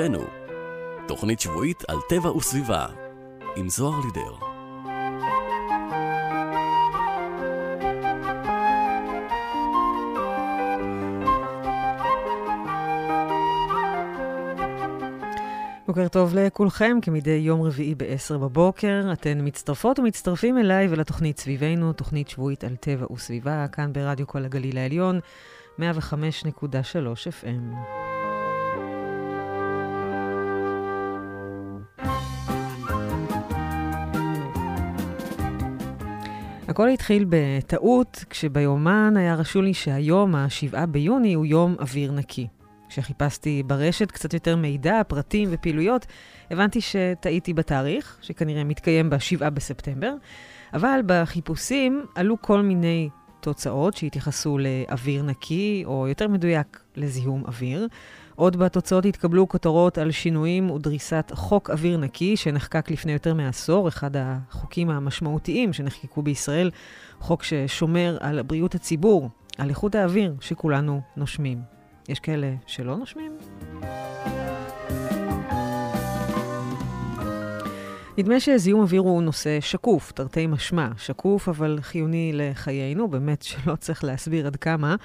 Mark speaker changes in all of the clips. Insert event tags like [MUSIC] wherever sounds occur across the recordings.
Speaker 1: סביבנו, תוכנית שבועית על טבע וסביבה, עם זוהר לידר.
Speaker 2: בוקר טוב לכולכם, כמדי יום רביעי ב-10 בבוקר. אתן מצטרפות ומצטרפים אליי ולתוכנית סביבנו, תוכנית שבועית על טבע וסביבה, כאן ברדיו כל הגליל העליון, 105.3 FM. הכל התחיל בטעות, כשביומן היה רשום לי שהיום, ה-7 ביוני, הוא יום אוויר נקי. כשחיפשתי ברשת קצת יותר מידע, פרטים ופעילויות, הבנתי שטעיתי בתאריך, שכנראה מתקיים ב-7 בספטמבר, אבל בחיפושים עלו כל מיני תוצאות שהתייחסו לאוויר נקי, או יותר מדויק, לזיהום אוויר. עוד בתוצאות התקבלו כותרות על שינויים ודריסת חוק אוויר נקי, שנחקק לפני יותר מעשור, אחד החוקים המשמעותיים שנחקקו בישראל, חוק ששומר על בריאות הציבור, על איכות האוויר שכולנו נושמים. יש כאלה שלא נושמים? נדמה שזיהום אוויר הוא נושא שקוף, תרתי משמע, שקוף אבל חיוני לחיינו, באמת שלא צריך להסביר עד כמה.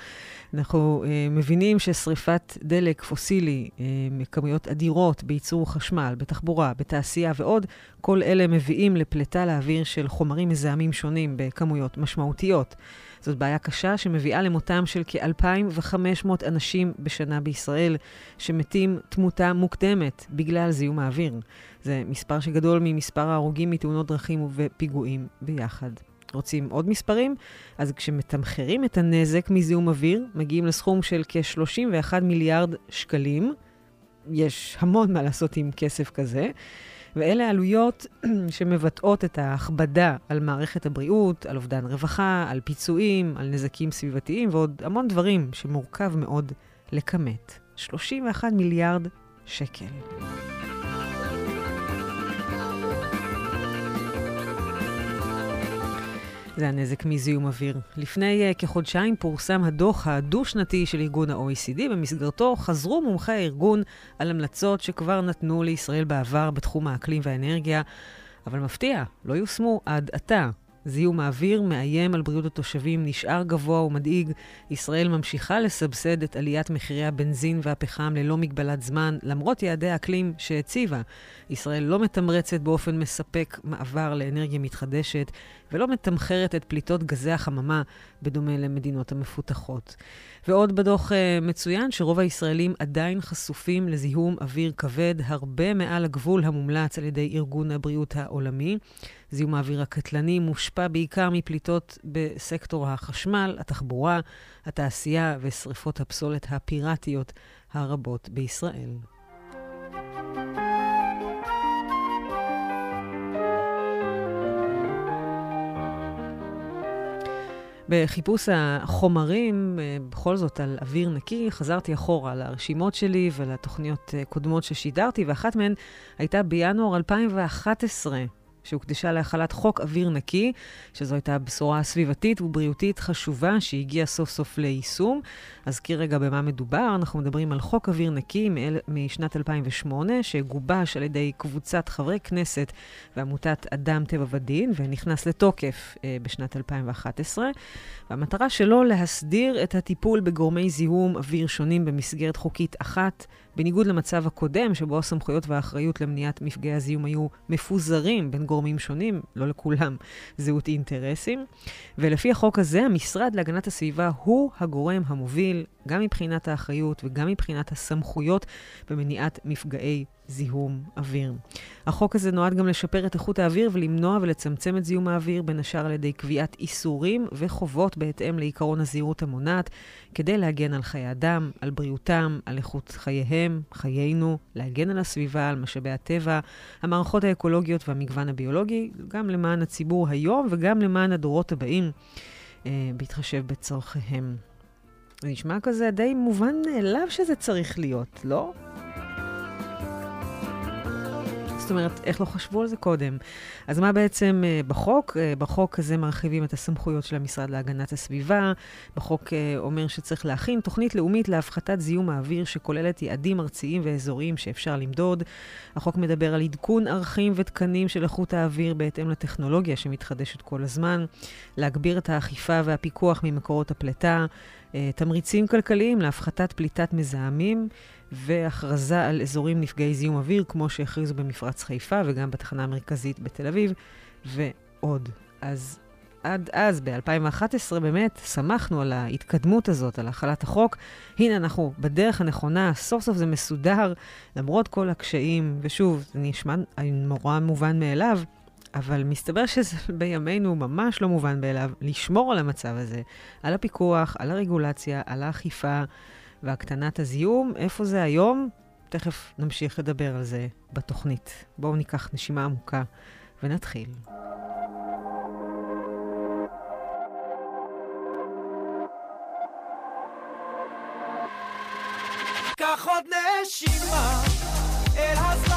Speaker 2: אנחנו אה, מבינים ששריפת דלק פוסילי, אה, כמויות אדירות בייצור חשמל, בתחבורה, בתעשייה ועוד, כל אלה מביאים לפליטה לאוויר של חומרים מזהמים שונים בכמויות משמעותיות. זאת בעיה קשה שמביאה למותם של כ-2,500 אנשים בשנה בישראל, שמתים תמותה מוקדמת בגלל זיהום האוויר. זה מספר שגדול ממספר ההרוגים מתאונות דרכים ופיגועים ביחד. רוצים עוד מספרים? אז כשמתמחרים את הנזק מזיהום אוויר, מגיעים לסכום של כ-31 מיליארד שקלים. יש המון מה לעשות עם כסף כזה. ואלה עלויות [CLEARS THROAT] שמבטאות את ההכבדה על מערכת הבריאות, על אובדן רווחה, על פיצויים, על נזקים סביבתיים ועוד המון דברים שמורכב מאוד לכמת. 31 מיליארד שקל. זה הנזק מזיהום אוויר. לפני uh, כחודשיים פורסם הדוח הדו-שנתי של ארגון ה-OECD, במסגרתו חזרו מומחי הארגון על המלצות שכבר נתנו לישראל בעבר בתחום האקלים והאנרגיה, אבל מפתיע, לא יושמו עד עתה. זיהום האוויר מאיים על בריאות התושבים, נשאר גבוה ומדאיג. ישראל ממשיכה לסבסד את עליית מחירי הבנזין והפחם ללא מגבלת זמן, למרות יעדי האקלים שהציבה. ישראל לא מתמרצת באופן מספק מעבר לאנרגיה מתחדשת, ולא מתמחרת את פליטות גזי החממה בדומה למדינות המפותחות. ועוד בדוח uh, מצוין שרוב הישראלים עדיין חשופים לזיהום אוויר כבד, הרבה מעל הגבול המומלץ על ידי ארגון הבריאות העולמי. זיהום האוויר הקטלני מושפע בעיקר מפליטות בסקטור החשמל, התחבורה, התעשייה ושריפות הפסולת הפיראטיות הרבות בישראל. בחיפוש החומרים, אה, בכל זאת על אוויר נקי, חזרתי אחורה לרשימות שלי ולתוכניות אה, קודמות ששידרתי, ואחת מהן הייתה בינואר 2011. שהוקדשה להחלת חוק אוויר נקי, שזו הייתה בשורה סביבתית ובריאותית חשובה שהגיעה סוף סוף ליישום. אזכיר רגע במה מדובר, אנחנו מדברים על חוק אוויר נקי משנת 2008, שגובש על ידי קבוצת חברי כנסת ועמותת אדם טבע ודין, ונכנס לתוקף אה, בשנת 2011. והמטרה שלו להסדיר את הטיפול בגורמי זיהום אוויר שונים במסגרת חוקית אחת. בניגוד למצב הקודם, שבו הסמכויות והאחריות למניעת מפגעי הזיהום היו מפוזרים בין גורמים שונים, לא לכולם זהות אינטרסים. ולפי החוק הזה, המשרד להגנת הסביבה הוא הגורם המוביל, גם מבחינת האחריות וגם מבחינת הסמכויות במניעת מפגעי זיהום אוויר. החוק הזה נועד גם לשפר את איכות האוויר ולמנוע ולצמצם את זיהום האוויר, בין השאר על ידי קביעת איסורים וחובות בהתאם לעקרון הזהירות המונעת, כדי להגן על חיי אדם, על בריאותם, על איכות חייהם, חיינו, להגן על הסביבה, על משאבי הטבע, המערכות האקולוגיות והמגוון הביולוגי, גם למען הציבור היום וגם למען הדורות הבאים, אה, בהתחשב בצורכיהם. זה נשמע כזה די מובן מאליו שזה צריך להיות, לא? זאת אומרת, איך לא חשבו על זה קודם? אז מה בעצם uh, בחוק? Uh, בחוק הזה מרחיבים את הסמכויות של המשרד להגנת הסביבה. בחוק uh, אומר שצריך להכין תוכנית לאומית להפחתת זיהום האוויר שכוללת יעדים ארציים ואזוריים שאפשר למדוד. החוק מדבר על עדכון ערכים ותקנים של איכות האוויר בהתאם לטכנולוגיה שמתחדשת כל הזמן, להגביר את האכיפה והפיקוח ממקורות הפליטה, אה, תמריצים כלכליים להפחתת פליטת מזהמים והכרזה על אזורים נפגעי זיהום אוויר, כמו שהכריזו במפרץ חיפה וגם בתחנה המרכזית בתל אביב, ועוד. אז עד אז, ב-2011, באמת שמחנו על ההתקדמות הזאת, על החלת החוק. הנה, אנחנו בדרך הנכונה, סוף סוף זה מסודר, למרות כל הקשיים, ושוב, זה נשמע נורא מובן מאליו, אבל מסתבר שזה [LAUGHS] בימינו ממש לא מובן מאליו לשמור על המצב הזה, על הפיקוח, על הרגולציה, על האכיפה והקטנת הזיהום. איפה זה היום? תכף נמשיך לדבר על זה בתוכנית. בואו ניקח נשימה עמוקה ונתחיל. קח עוד נשימה אל הזמן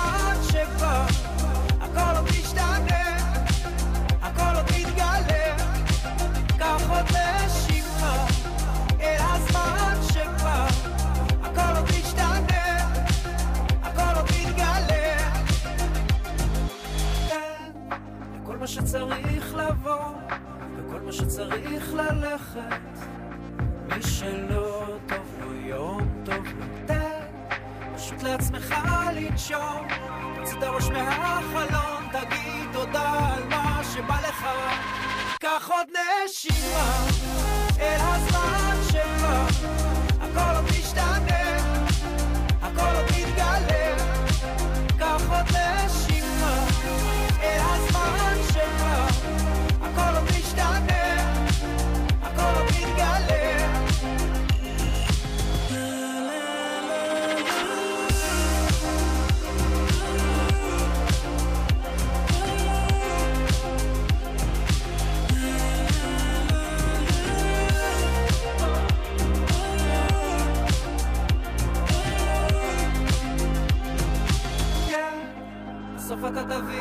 Speaker 2: שצריך לבוא, וכל מה שצריך ללכת, מי שלא טוב לו יום טוב לו. תן, פשוט לעצמך לנשום, תוציא את הראש מהחלון, תגיד תודה על מה שבא לך, קח עוד נשימה אל הזמן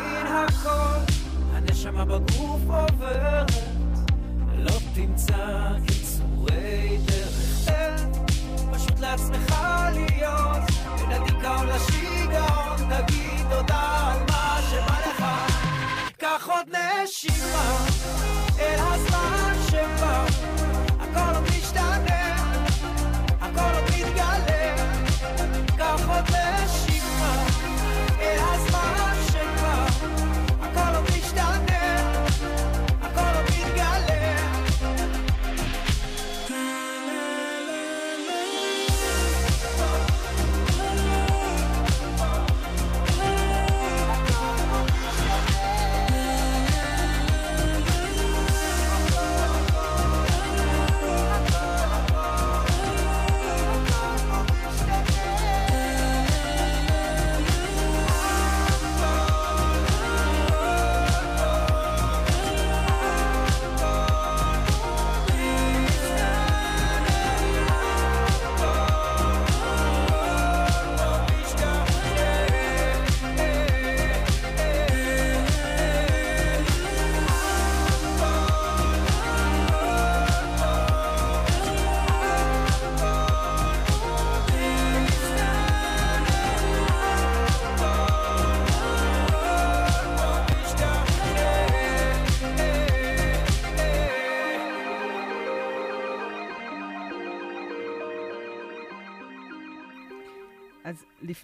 Speaker 2: תבין הכל, הנשמה בגוף עוברת, לא תמצא קיצורי דרך. תן פשוט לעצמך להיות, בין הדיכאון לשיגעון, תגיד תודה על מה שבא לך. קח עוד נשימה אל הזמן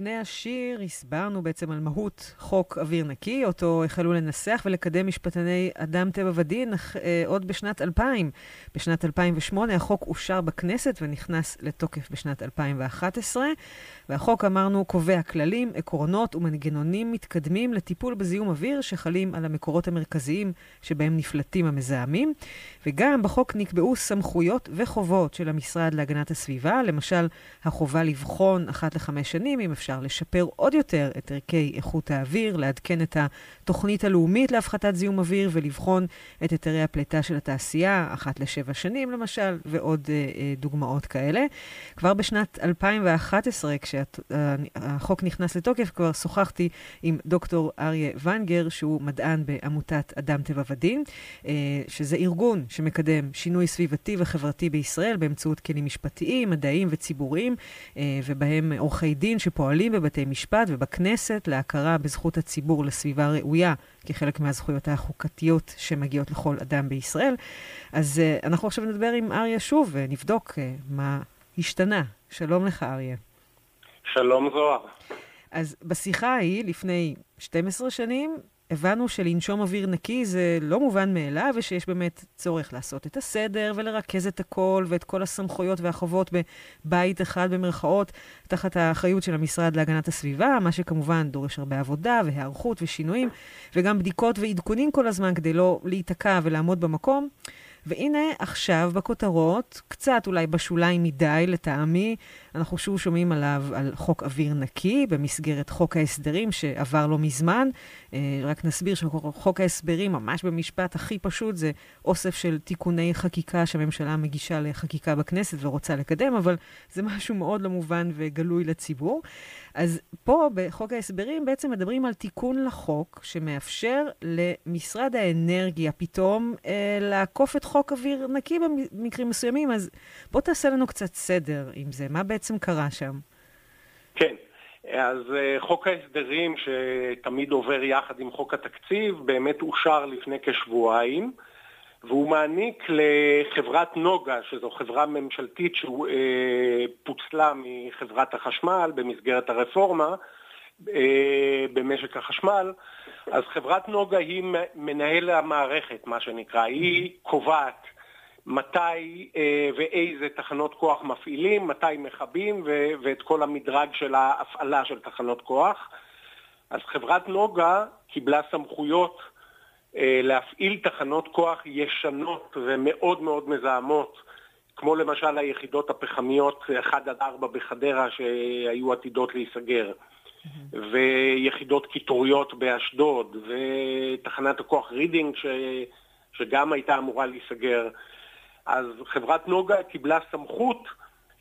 Speaker 2: לפני השיר הסברנו בעצם על מהות חוק אוויר נקי, אותו החלו לנסח ולקדם משפטני אדם טבע ודין אה, עוד בשנת 2000. בשנת 2008 החוק אושר בכנסת ונכנס לתוקף בשנת 2011, והחוק, אמרנו, קובע כללים, עקרונות ומנגנונים מתקדמים לטיפול בזיהום אוויר שחלים על המקורות המרכזיים שבהם נפלטים המזהמים, וגם בחוק נקבעו סמכויות וחובות של המשרד להגנת הסביבה, למשל החובה לבחון אחת לחמש שנים אם אפשר לשפר עוד יותר את ערכי איכות האוויר, לעדכן את התוכנית הלאומית להפחתת זיהום אוויר ולבחון את היתרי הפליטה של התעשייה, אחת לשבע שנים למשל, ועוד אה, אה, דוגמאות כאלה. כבר בשנת 2011, כשהחוק נכנס לתוקף, כבר שוחחתי עם דוקטור אריה ונגר, שהוא מדען בעמותת אדם טבע ודין, אה, שזה ארגון שמקדם שינוי סביבתי וחברתי בישראל באמצעות כלים משפטיים, מדעיים וציבוריים, אה, ובהם עורכי דין שפועלים בבתי משפט ובכנסת להכרה בזכות הציבור לסביבה ראויה כחלק מהזכויות החוקתיות שמגיעות לכל אדם בישראל. אז uh, אנחנו עכשיו נדבר עם אריה שוב ונבדוק uh, מה השתנה. שלום לך, אריה.
Speaker 3: שלום זוהר.
Speaker 2: אז בשיחה ההיא, לפני 12 שנים, הבנו שלנשום אוויר נקי זה לא מובן מאליו, ושיש באמת צורך לעשות את הסדר ולרכז את הכל ואת כל הסמכויות והחובות בבית אחד במרכאות, תחת האחריות של המשרד להגנת הסביבה, מה שכמובן דורש הרבה עבודה והיערכות ושינויים, וגם בדיקות ועדכונים כל הזמן כדי לא להיתקע ולעמוד במקום. והנה עכשיו בכותרות, קצת אולי בשוליים מדי לטעמי, אנחנו שוב שומעים עליו, על חוק אוויר נקי במסגרת חוק ההסדרים שעבר לא מזמן. אה, רק נסביר שחוק ההסברים, ממש במשפט הכי פשוט, זה אוסף של תיקוני חקיקה שהממשלה מגישה לחקיקה בכנסת ורוצה לקדם, אבל זה משהו מאוד לא מובן וגלוי לציבור. אז פה בחוק ההסברים בעצם מדברים על תיקון לחוק שמאפשר למשרד האנרגיה פתאום אה, לעקוף את חוק אוויר נקי במקרים מסוימים. אז בוא תעשה לנו קצת סדר עם זה. מה בעצם קרה שם?
Speaker 3: כן. אז uh, חוק ההסדרים שתמיד עובר יחד עם חוק התקציב באמת אושר לפני כשבועיים והוא מעניק לחברת נוגה, שזו חברה ממשלתית שפוצלה אה, מחברת החשמל במסגרת הרפורמה אה, במשק החשמל, אז חברת נוגה היא מנהל המערכת, מה שנקרא, היא קובעת מתי אה, ואיזה תחנות כוח מפעילים, מתי מכבים ואת כל המדרג של ההפעלה של תחנות כוח. אז חברת נוגה קיבלה סמכויות אה, להפעיל תחנות כוח ישנות ומאוד מאוד מזהמות, כמו למשל היחידות הפחמיות 1 עד 4 בחדרה שהיו עתידות להיסגר, mm-hmm. ויחידות קיטוריות באשדוד, ותחנת הכוח רידינג ש... שגם הייתה אמורה להיסגר. אז חברת נוגה קיבלה סמכות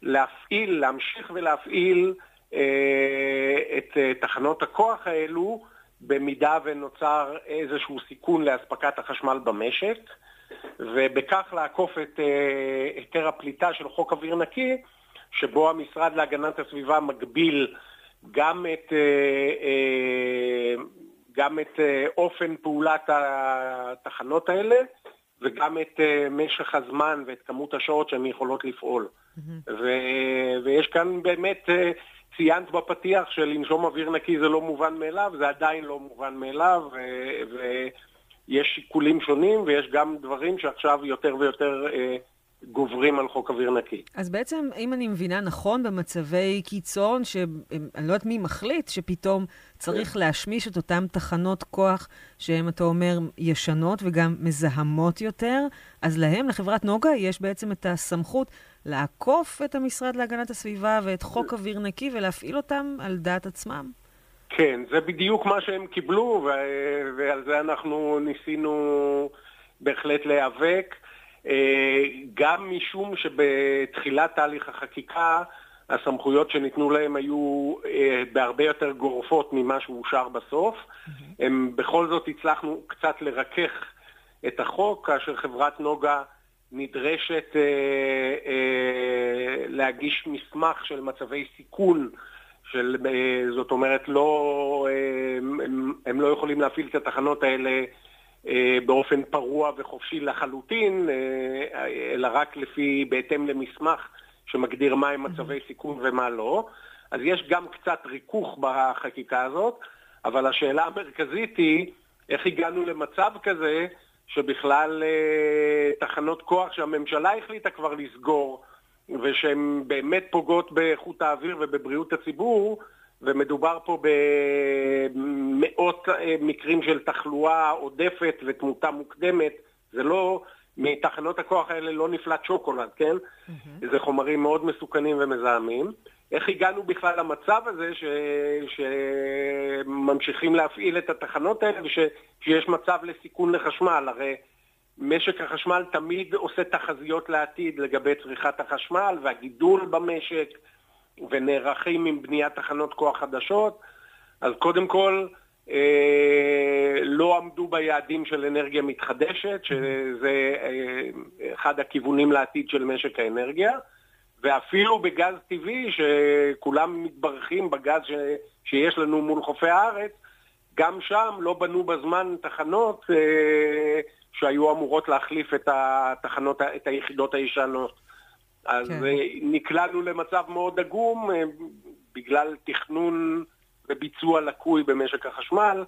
Speaker 3: להפעיל, להמשיך ולהפעיל אה, את אה, תחנות הכוח האלו במידה ונוצר איזשהו סיכון לאספקת החשמל במשק, ובכך לעקוף את אה, היתר הפליטה של חוק אוויר נקי, שבו המשרד להגנת הסביבה מגביל גם את, אה, אה, גם את אופן פעולת התחנות האלה וגם את משך הזמן ואת כמות השעות שהן יכולות לפעול. Mm-hmm. ו- ויש כאן באמת ציינת בפתיח שלנשום אוויר נקי זה לא מובן מאליו, זה עדיין לא מובן מאליו, ויש שיקולים שונים, ויש גם דברים שעכשיו יותר ויותר אה, גוברים על חוק אוויר נקי.
Speaker 2: אז בעצם, אם אני מבינה נכון, במצבי קיצון, שאני לא יודעת מי מחליט, שפתאום צריך כן. להשמיש את אותן תחנות כוח שהן, אתה אומר, ישנות וגם מזהמות יותר, אז להם, לחברת נוגה, יש בעצם את הסמכות לעקוף את המשרד להגנת הסביבה ואת חוק אוויר נקי ולהפעיל אותם על דעת עצמם?
Speaker 3: כן, זה בדיוק מה שהם קיבלו, ועל זה אנחנו ניסינו בהחלט להיאבק. אה, גם משום שבתחילת תהליך החקיקה הסמכויות שניתנו להם היו אה, בהרבה יותר גורפות ממה שאושר בסוף. Mm-hmm. הם בכל זאת הצלחנו קצת לרכך את החוק, כאשר חברת נוגה נדרשת אה, אה, להגיש מסמך של מצבי סיכון, של, אה, זאת אומרת, לא, אה, הם, הם לא יכולים להפעיל את התחנות האלה אה, באופן פרוע וחופשי לחלוטין, אה, אלא רק לפי, בהתאם למסמך שמגדיר מהם מצבי סיכון ומה לא. אז יש גם קצת ריכוך בחקיקה הזאת, אבל השאלה המרכזית היא איך הגענו למצב כזה שבכלל אה, תחנות כוח שהממשלה החליטה כבר לסגור ושהן באמת פוגעות באיכות האוויר ובבריאות הציבור ומדובר פה במאות אה, מקרים של תחלואה עודפת ותמותה מוקדמת, זה לא, מתחנות הכוח האלה לא נפלט שוקולד, כן? Mm-hmm. זה חומרים מאוד מסוכנים ומזהמים. איך הגענו בכלל למצב הזה ש... שממשיכים להפעיל את התחנות האלה ושיש מצב לסיכון לחשמל? הרי משק החשמל תמיד עושה תחזיות לעתיד לגבי צריכת החשמל והגידול במשק ונערכים עם בניית תחנות כוח חדשות. אז קודם כל, אה, לא עמדו ביעדים של אנרגיה מתחדשת, שזה אה, אחד הכיוונים לעתיד של משק האנרגיה. ואפילו בגז טבעי, שכולם מתברכים בגז ש... שיש לנו מול חופי הארץ, גם שם לא בנו בזמן תחנות אה, שהיו אמורות להחליף את, התחנות, את היחידות הישנות. אז כן. נקלענו למצב מאוד עגום אה, בגלל תכנון וביצוע לקוי במשק החשמל.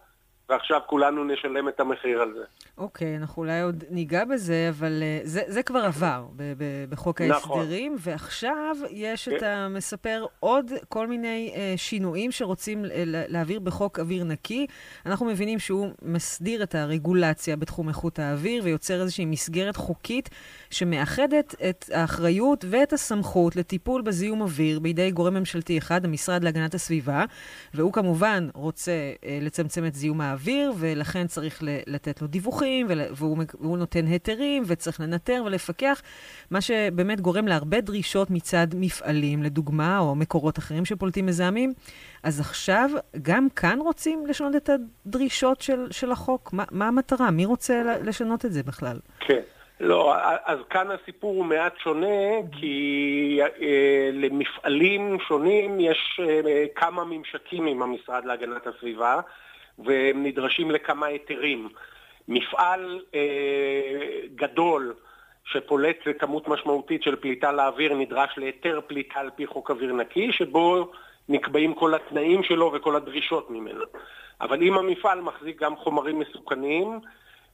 Speaker 3: ועכשיו כולנו נשלם את המחיר על זה.
Speaker 2: אוקיי, אנחנו אולי עוד ניגע בזה, אבל uh, זה, זה כבר עבר ב- ב- בחוק נכון. ההסדרים, ועכשיו יש כן. אתה מספר עוד כל מיני uh, שינויים שרוצים להעביר בחוק אוויר נקי. אנחנו מבינים שהוא מסדיר את הרגולציה בתחום איכות האוויר ויוצר איזושהי מסגרת חוקית שמאחדת את האחריות ואת הסמכות לטיפול בזיהום אוויר בידי גורם ממשלתי אחד, המשרד להגנת הסביבה, והוא כמובן רוצה uh, לצמצם את זיהום האוויר. האוויר, ולכן צריך לתת לו דיווחים, והוא, והוא נותן היתרים, וצריך לנטר ולפקח, מה שבאמת גורם להרבה דרישות מצד מפעלים, לדוגמה, או מקורות אחרים שפולטים מזהמים. אז עכשיו, גם כאן רוצים לשנות את הדרישות של, של החוק? מה, מה המטרה? מי רוצה לשנות את זה בכלל?
Speaker 3: כן. לא, אז כאן הסיפור הוא מעט שונה, כי אה, למפעלים שונים יש אה, כמה ממשקים עם המשרד להגנת הסביבה. והם נדרשים לכמה היתרים. מפעל אה, גדול שפולט לכמות משמעותית של פליטה לאוויר נדרש להיתר פליטה על פי חוק אוויר נקי, שבו נקבעים כל התנאים שלו וכל הדרישות ממנו. אבל אם המפעל מחזיק גם חומרים מסוכנים,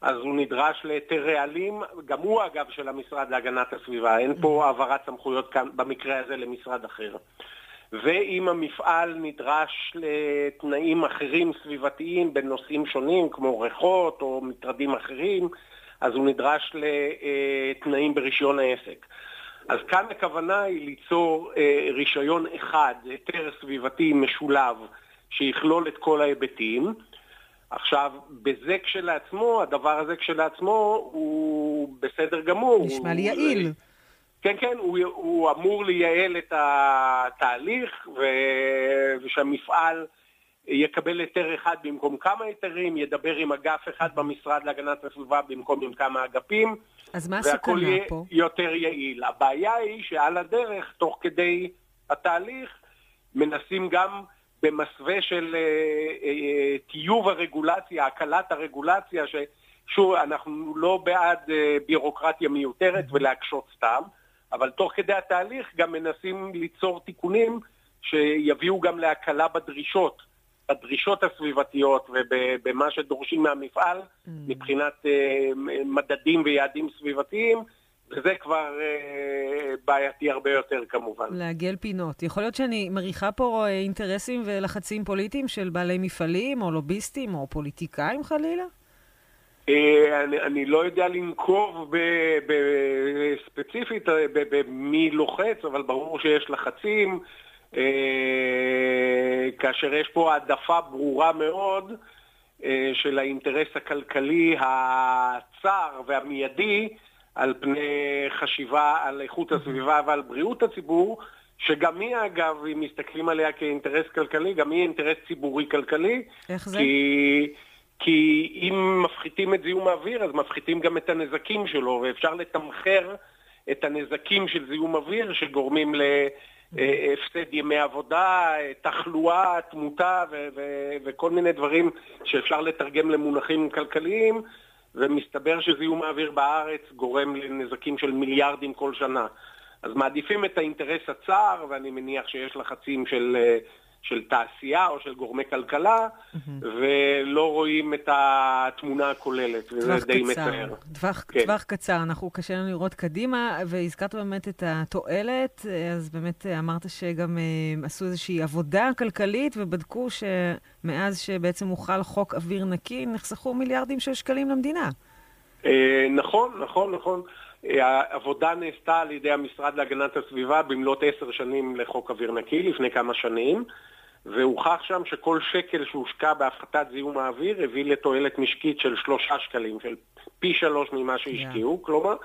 Speaker 3: אז הוא נדרש להיתר רעלים, גם הוא אגב של המשרד להגנת הסביבה, אין פה העברת סמכויות כאן, במקרה הזה למשרד אחר. ואם המפעל נדרש לתנאים אחרים סביבתיים בנושאים שונים, כמו ריחות או מטרדים אחרים, אז הוא נדרש לתנאים ברישיון העסק. אז כאן הכוונה היא ליצור אה, רישיון אחד, היתר סביבתי משולב, שיכלול את כל ההיבטים. עכשיו, בזה כשלעצמו, הדבר הזה כשלעצמו הוא בסדר גמור.
Speaker 2: נשמע לי יעיל.
Speaker 3: כן, כן, הוא, הוא אמור לייעל את התהליך ו... ושהמפעל יקבל היתר אחד במקום כמה היתרים, ידבר עם אגף אחד במשרד להגנת הסביבה במקום עם כמה אגפים.
Speaker 2: אז מה הסכנה פה? והכל יהיה
Speaker 3: יותר יעיל. הבעיה היא שעל הדרך, תוך כדי התהליך, מנסים גם במסווה של uh, uh, טיוב הרגולציה, הקלת הרגולציה, ששוב, אנחנו לא בעד uh, בירוקרטיה מיותרת ולהקשות סתם. אבל תוך כדי התהליך גם מנסים ליצור תיקונים שיביאו גם להקלה בדרישות, בדרישות הסביבתיות ובמה שדורשים מהמפעל mm. מבחינת uh, מדדים ויעדים סביבתיים. וזה כבר uh, בעייתי הרבה יותר כמובן.
Speaker 2: לעגל פינות. יכול להיות שאני מריחה פה אה, אינטרסים ולחצים פוליטיים של בעלי מפעלים, או לוביסטים, או פוליטיקאים חלילה?
Speaker 3: אה, אני, אני לא יודע לנקוב ספציפית אה, במי לוחץ, אבל ברור שיש לחצים. אה, כאשר יש פה העדפה ברורה מאוד של האינטרס הכלכלי הצר והמיידי על פני חשיבה על איכות הסביבה ועל בריאות הציבור, שגם היא אגב, אם מסתכלים עליה כאינטרס כלכלי, גם היא אינטרס ציבורי כלכלי.
Speaker 2: איך זה?
Speaker 3: כי... כי אם מפחיתים את זיהום האוויר, אז מפחיתים גם את הנזקים שלו, ואפשר לתמחר את הנזקים של זיהום אוויר שגורמים להפסד ימי עבודה, תחלואה, תמותה ו- ו- וכל מיני דברים שאפשר לתרגם למונחים כלכליים, ומסתבר שזיהום האוויר בארץ גורם לנזקים של מיליארדים כל שנה. אז מעדיפים את האינטרס הצר, ואני מניח שיש לחצים של... של תעשייה או של גורמי כלכלה, mm-hmm. ולא רואים את התמונה הכוללת, וזה די מצער.
Speaker 2: טווח, כן. טווח קצר, אנחנו קשה לנו לראות קדימה, והזכרת באמת את התועלת, אז באמת אמרת שגם uh, עשו איזושהי עבודה כלכלית, ובדקו שמאז שבעצם הוחל חוק אוויר נקי, נחסכו מיליארדים של שקלים למדינה.
Speaker 3: Uh, נכון, נכון, נכון. העבודה נעשתה על ידי המשרד להגנת הסביבה במלאת עשר שנים לחוק אוויר נקי, לפני כמה שנים, והוכח שם שכל שקל שהושקע בהפחתת זיהום האוויר הביא לתועלת משקית של שלושה שקלים, של פי שלוש ממה שהשקיעו, yeah. כלומר,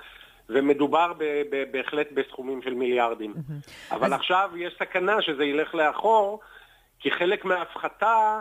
Speaker 3: ומדובר ב- ב- בהחלט בסכומים של מיליארדים. Mm-hmm. אבל אז... עכשיו יש סכנה שזה ילך לאחור, כי חלק מההפחתה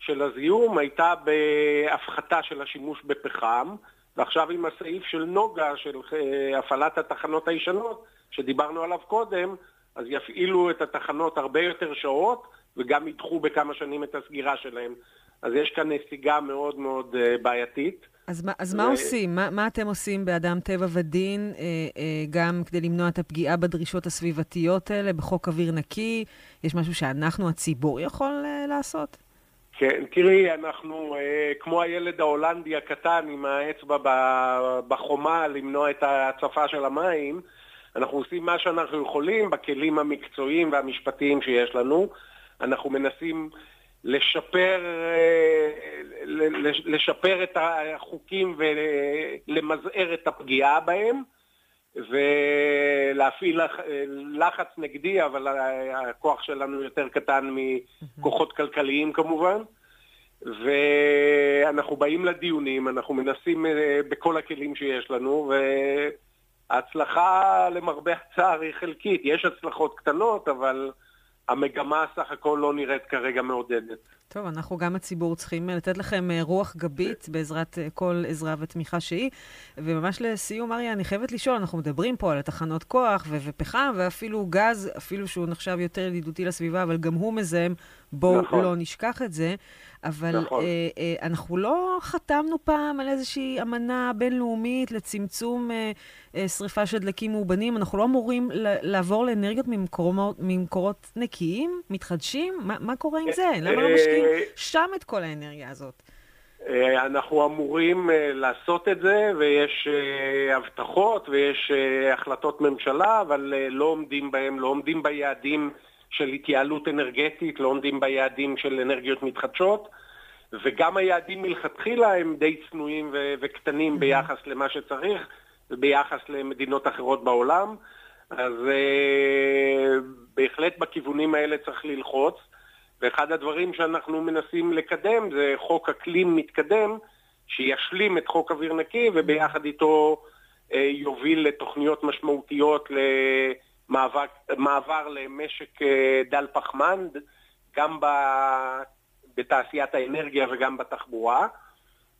Speaker 3: של הזיהום הייתה בהפחתה של השימוש בפחם, ועכשיו עם הסעיף של נוגה, של אה, הפעלת התחנות הישנות, שדיברנו עליו קודם, אז יפעילו את התחנות הרבה יותר שעות, וגם ידחו בכמה שנים את הסגירה שלהם. אז יש כאן נסיגה מאוד מאוד אה, בעייתית.
Speaker 2: אז, מה, אז ו... מה עושים? מה, מה אתם עושים באדם טבע ודין, אה, אה, גם כדי למנוע את הפגיעה בדרישות הסביבתיות האלה, בחוק אוויר נקי? יש משהו שאנחנו, הציבור, יכול אה, לעשות?
Speaker 3: כן, תראי, אנחנו אה, כמו הילד ההולנדי הקטן עם האצבע בחומה למנוע את ההצפה של המים, אנחנו עושים מה שאנחנו יכולים בכלים המקצועיים והמשפטיים שיש לנו. אנחנו מנסים לשפר, אה, לשפר את החוקים ולמזער את הפגיעה בהם. ולהפעיל לחץ נגדי, אבל הכוח שלנו יותר קטן מכוחות כלכליים כמובן. ואנחנו באים לדיונים, אנחנו מנסים אה, בכל הכלים שיש לנו, וההצלחה למרבה הצער היא חלקית. יש הצלחות קטנות, אבל המגמה סך הכל לא נראית כרגע מעודדת.
Speaker 2: טוב, אנחנו גם הציבור צריכים לתת לכם אה, רוח גבית בעזרת אה, כל עזרה ותמיכה שהיא. וממש לסיום, אריה, אני חייבת לשאול, אנחנו מדברים פה על תחנות כוח ופחם ואפילו גז, אפילו שהוא נחשב יותר ידידותי לסביבה, אבל גם הוא מזהם, בואו נכון. לא נשכח את זה. אבל נכון. אה, אה, אנחנו לא חתמנו פעם על איזושהי אמנה בינלאומית לצמצום אה, אה, שריפה של דלקים מאובנים. אנחנו לא אמורים לעבור לאנרגיות ממקורות, ממקורות נקיים, מתחדשים? מה, מה קורה עם זה? למה לא משקיעים שם את כל האנרגיה הזאת?
Speaker 3: אה, אנחנו אמורים אה, לעשות את זה, ויש אה, הבטחות ויש החלטות ממשלה, אבל לא עומדים בהם, לא עומדים ביעדים של התייעלות אנרגטית, לא עומדים ביעדים של אנרגיות מתחדשות, וגם היעדים מלכתחילה הם די צנועים וקטנים mm-hmm. ביחס למה שצריך וביחס למדינות אחרות בעולם. אז בהחלט בכיוונים האלה צריך ללחוץ. ואחד הדברים שאנחנו מנסים לקדם זה חוק אקלים מתקדם, שישלים את חוק אוויר נקי וביחד איתו אה, יוביל לתוכניות משמעותיות למעבר למשק אה, דל פחמן, גם ב... בתעשיית האנרגיה וגם בתחבורה.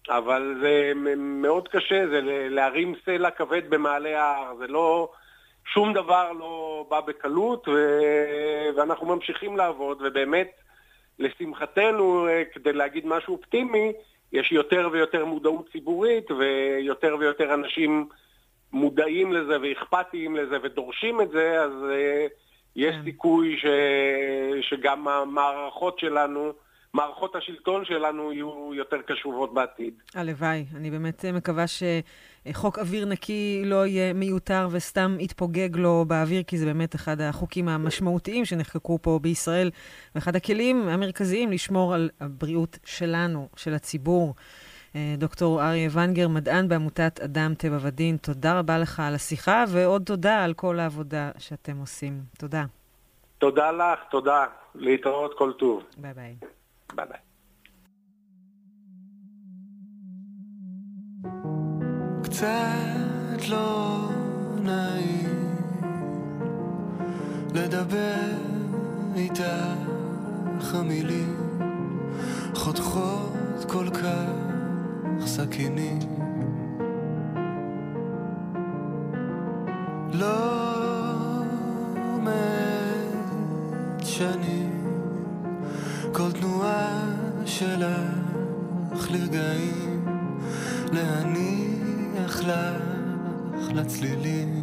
Speaker 3: אבל זה מאוד קשה, זה להרים סלע כבד במעלה ההר, זה לא, שום דבר לא בא בקלות, ו... ואנחנו ממשיכים לעבוד, ובאמת לשמחתנו, אה, כדי להגיד משהו אופטימי, יש יותר ויותר מודעות ציבורית ויותר ויותר אנשים מודעים לזה ואכפתיים לזה ודורשים את זה, אז uh, יש כן. סיכוי ש... שגם המערכות שלנו מערכות השלטון שלנו יהיו יותר קשובות בעתיד.
Speaker 2: הלוואי. אני באמת מקווה שחוק אוויר נקי לא יהיה מיותר וסתם יתפוגג לו באוויר, כי זה באמת אחד החוקים המשמעותיים שנחקקו פה בישראל, ואחד הכלים המרכזיים לשמור על הבריאות שלנו, של הציבור. אה, דוקטור אריה ונגר, מדען בעמותת אדם, טבע ודין, תודה רבה לך על השיחה, ועוד תודה על כל העבודה שאתם עושים. תודה.
Speaker 3: תודה לך, תודה. להתראות כל טוב.
Speaker 2: ביי ביי.
Speaker 3: ביי ביי. קצת לא נעים לדבר איתך המילים חותכות כל כך סכינים. לא מת שנים. כל תנועה שלך לרגעים להניח לך לצלילים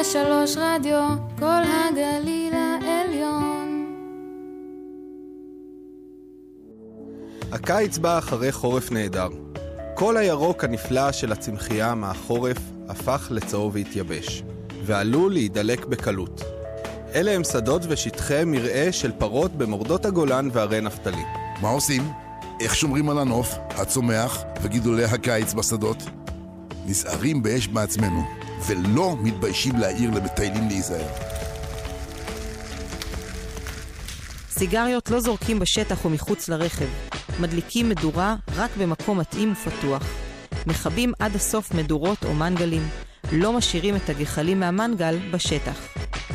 Speaker 4: וחמש שלוש רדיו, כל הגליל העליון.
Speaker 5: הקיץ בא אחרי חורף נהדר. כל הירוק הנפלא של הצמחייה מהחורף הפך לצהוב והתייבש, ועלול להידלק בקלות. אלה הם שדות ושטחי מרעה של פרות במורדות הגולן והרי נפתלי.
Speaker 6: מה עושים? איך שומרים על הנוף, הצומח וגידולי הקיץ בשדות? נזהרים באש בעצמנו, ולא מתביישים להעיר למטיילים להיזהר.
Speaker 7: סיגריות לא זורקים בשטח או מחוץ לרכב. מדליקים מדורה רק במקום מתאים ופתוח. מכבים עד הסוף מדורות או מנגלים. לא משאירים את הגחלים מהמנגל בשטח.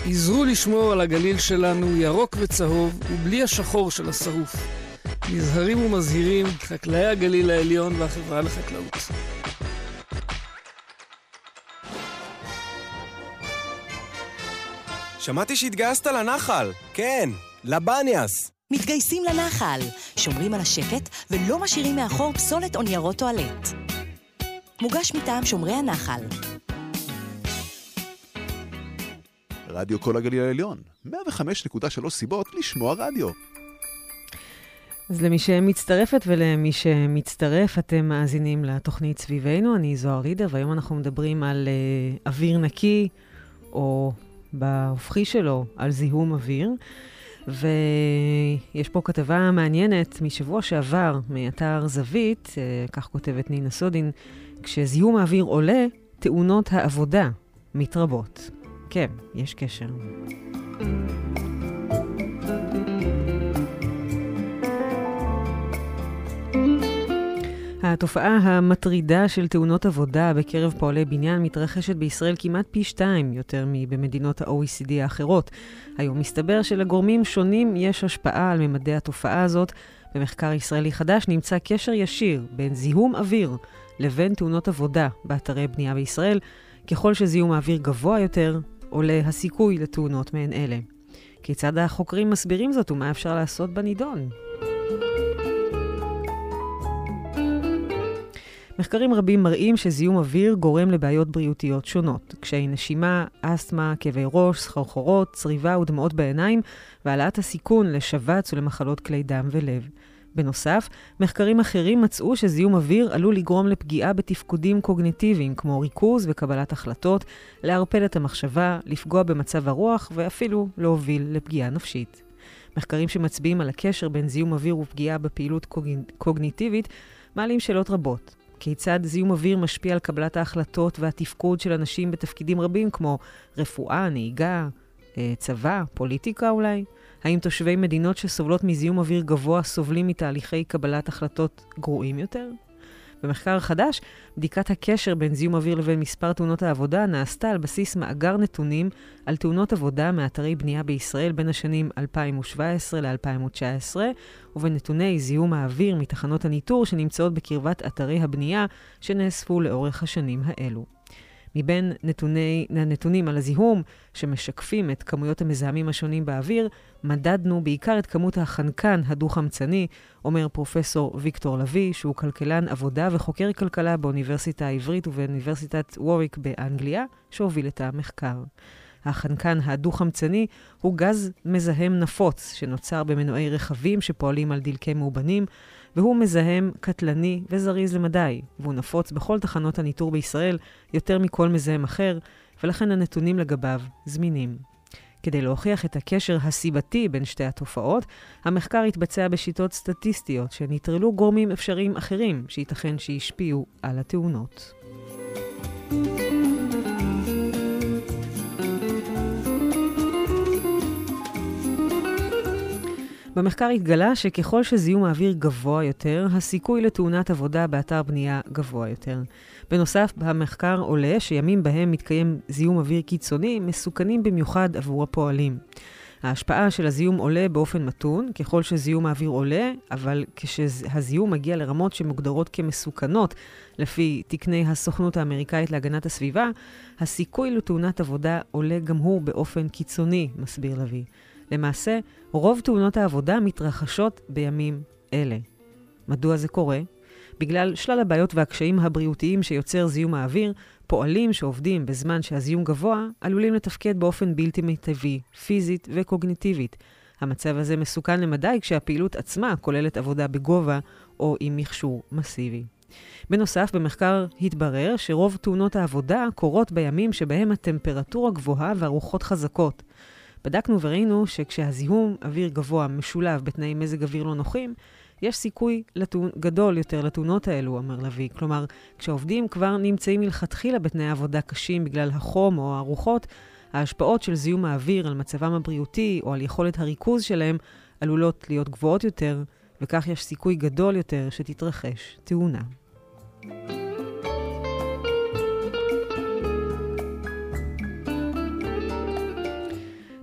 Speaker 8: עזרו לשמור על הגליל שלנו ירוק וצהוב ובלי השחור של השרוף. נזהרים ומזהירים חקלאי הגליל העליון והחברה לחקלאות.
Speaker 9: שמעתי שהתגייסת לנחל. כן, לבניאס.
Speaker 10: מתגייסים לנחל, שומרים על השקט ולא משאירים מאחור פסולת או ניירות טואלט. מוגש מטעם שומרי הנחל.
Speaker 11: רדיו כל הגליל העליון, 105.3 סיבות לשמוע רדיו.
Speaker 2: אז למי שמצטרפת ולמי שמצטרף, אתם מאזינים לתוכנית סביבנו, אני זוהר רידר, והיום אנחנו מדברים על uh, אוויר נקי, או בהופכי שלו, על זיהום אוויר. ויש פה כתבה מעניינת משבוע שעבר, מאתר זווית, uh, כך כותבת נינה סודין, כשזיהום האוויר עולה, תאונות העבודה מתרבות. כן, יש קשר. התופעה המטרידה של תאונות עבודה בקרב פועלי בניין מתרחשת בישראל כמעט פי שתיים יותר מבמדינות ה-OECD האחרות. היום מסתבר שלגורמים שונים יש השפעה על ממדי התופעה הזאת. במחקר ישראלי חדש נמצא קשר ישיר בין זיהום אוויר לבין תאונות עבודה באתרי בנייה בישראל. ככל שזיהום האוויר גבוה יותר, עולה הסיכוי לתאונות מעין אלה. כיצד החוקרים מסבירים זאת ומה אפשר לעשות בנידון? מחקרים רבים מראים שזיהום אוויר גורם לבעיות בריאותיות שונות. קשיי נשימה, אסתמה, כאבי ראש, סחרחורות, צריבה ודמעות בעיניים, והעלאת הסיכון לשבץ ולמחלות כלי דם ולב. בנוסף, מחקרים אחרים מצאו שזיהום אוויר עלול לגרום לפגיעה בתפקודים קוגניטיביים כמו ריכוז וקבלת החלטות, לערפל את המחשבה, לפגוע במצב הרוח ואפילו להוביל לפגיעה נפשית. מחקרים שמצביעים על הקשר בין זיהום אוויר ופגיעה בפעילות קוג... קוגניטיבית מעלים שאלות רבות. כיצד זיהום אוויר משפיע על קבלת ההחלטות והתפקוד של אנשים בתפקידים רבים כמו רפואה, נהיגה, אה, צבא, פוליטיקה אולי? האם תושבי מדינות שסובלות מזיהום אוויר גבוה סובלים מתהליכי קבלת החלטות גרועים יותר? במחקר חדש, בדיקת הקשר בין זיהום אוויר לבין מספר תאונות העבודה נעשתה על בסיס מאגר נתונים על תאונות עבודה מאתרי בנייה בישראל בין השנים 2017 ל-2019, ובנתוני זיהום האוויר מתחנות הניטור שנמצאות בקרבת אתרי הבנייה שנאספו לאורך השנים האלו. מבין נתוני, הנתונים על הזיהום שמשקפים את כמויות המזהמים השונים באוויר, מדדנו בעיקר את כמות החנקן הדו-חמצני, אומר פרופסור ויקטור לביא, שהוא כלכלן עבודה וחוקר כלכלה באוניברסיטה העברית ובאוניברסיטת ווריק באנגליה, שהוביל את המחקר. החנקן הדו-חמצני הוא גז מזהם נפוץ שנוצר במנועי רכבים שפועלים על דלקי מאובנים, והוא מזהם קטלני וזריז למדי, והוא נפוץ בכל תחנות הניטור בישראל יותר מכל מזהם אחר, ולכן הנתונים לגביו זמינים. כדי להוכיח את הקשר הסיבתי בין שתי התופעות, המחקר התבצע בשיטות סטטיסטיות שנטרלו גורמים אפשריים אחרים שייתכן שהשפיעו על התאונות. במחקר התגלה שככל שזיהום האוויר גבוה יותר, הסיכוי לתאונת עבודה באתר בנייה גבוה יותר. בנוסף, במחקר עולה שימים בהם מתקיים זיהום אוויר קיצוני מסוכנים במיוחד עבור הפועלים. ההשפעה של הזיהום עולה באופן מתון, ככל שזיהום האוויר עולה, אבל כשהזיהום מגיע לרמות שמוגדרות כמסוכנות לפי תקני הסוכנות האמריקאית להגנת הסביבה, הסיכוי לתאונת עבודה עולה גם הוא באופן קיצוני, מסביר לביא. למעשה, רוב תאונות העבודה מתרחשות בימים אלה. מדוע זה קורה? בגלל שלל הבעיות והקשיים הבריאותיים שיוצר זיהום האוויר, פועלים שעובדים בזמן שהזיהום גבוה עלולים לתפקד באופן בלתי מיטבי, פיזית וקוגניטיבית. המצב הזה מסוכן למדי כשהפעילות עצמה כוללת עבודה בגובה או עם מכשור מסיבי. בנוסף, במחקר התברר שרוב תאונות העבודה קורות בימים שבהם הטמפרטורה גבוהה והרוחות חזקות. בדקנו וראינו שכשהזיהום אוויר גבוה משולב בתנאי מזג אוויר לא נוחים, יש סיכוי לתאונ... גדול יותר לתאונות האלו, אמר לביא. כלומר, כשעובדים כבר נמצאים מלכתחילה בתנאי עבודה קשים בגלל החום או הרוחות, ההשפעות של זיהום האוויר על מצבם הבריאותי או על יכולת הריכוז שלהם עלולות להיות גבוהות יותר, וכך יש סיכוי גדול יותר שתתרחש תאונה.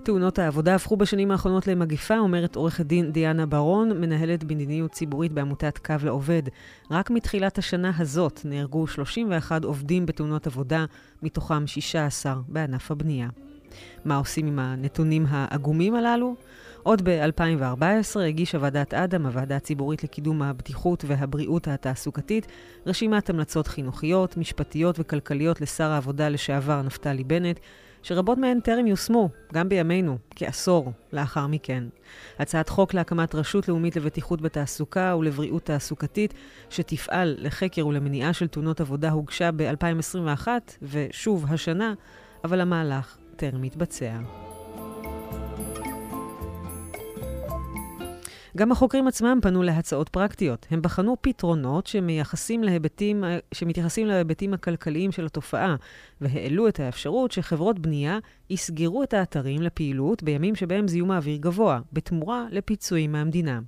Speaker 2: תאונות העבודה הפכו בשנים האחרונות למגיפה, אומרת עורכת דין דיאנה ברון, מנהלת מדיניות ציבורית בעמותת קו לעובד. רק מתחילת השנה הזאת נהרגו 31 עובדים בתאונות עבודה, מתוכם 16 בענף הבנייה. מה עושים עם הנתונים העגומים הללו? עוד ב-2014 הגישה ועדת אדם, הוועדה הציבורית לקידום הבטיחות והבריאות התעסוקתית, רשימת המלצות חינוכיות, משפטיות וכלכליות לשר העבודה לשעבר נפתלי בנט, שרבות מהן טרם יושמו, גם בימינו, כעשור לאחר מכן. הצעת חוק להקמת רשות לאומית לבטיחות בתעסוקה ולבריאות תעסוקתית, שתפעל לחקר ולמניעה של תאונות עבודה, הוגשה ב-2021, ושוב השנה, אבל המהלך טרם מתבצע. גם החוקרים עצמם פנו להצעות פרקטיות. הם בחנו פתרונות להיבטים, שמתייחסים להיבטים הכלכליים של התופעה, והעלו את האפשרות שחברות בנייה יסגרו את האתרים לפעילות בימים שבהם זיהום האוויר גבוה, בתמורה לפיצויים מהמדינה.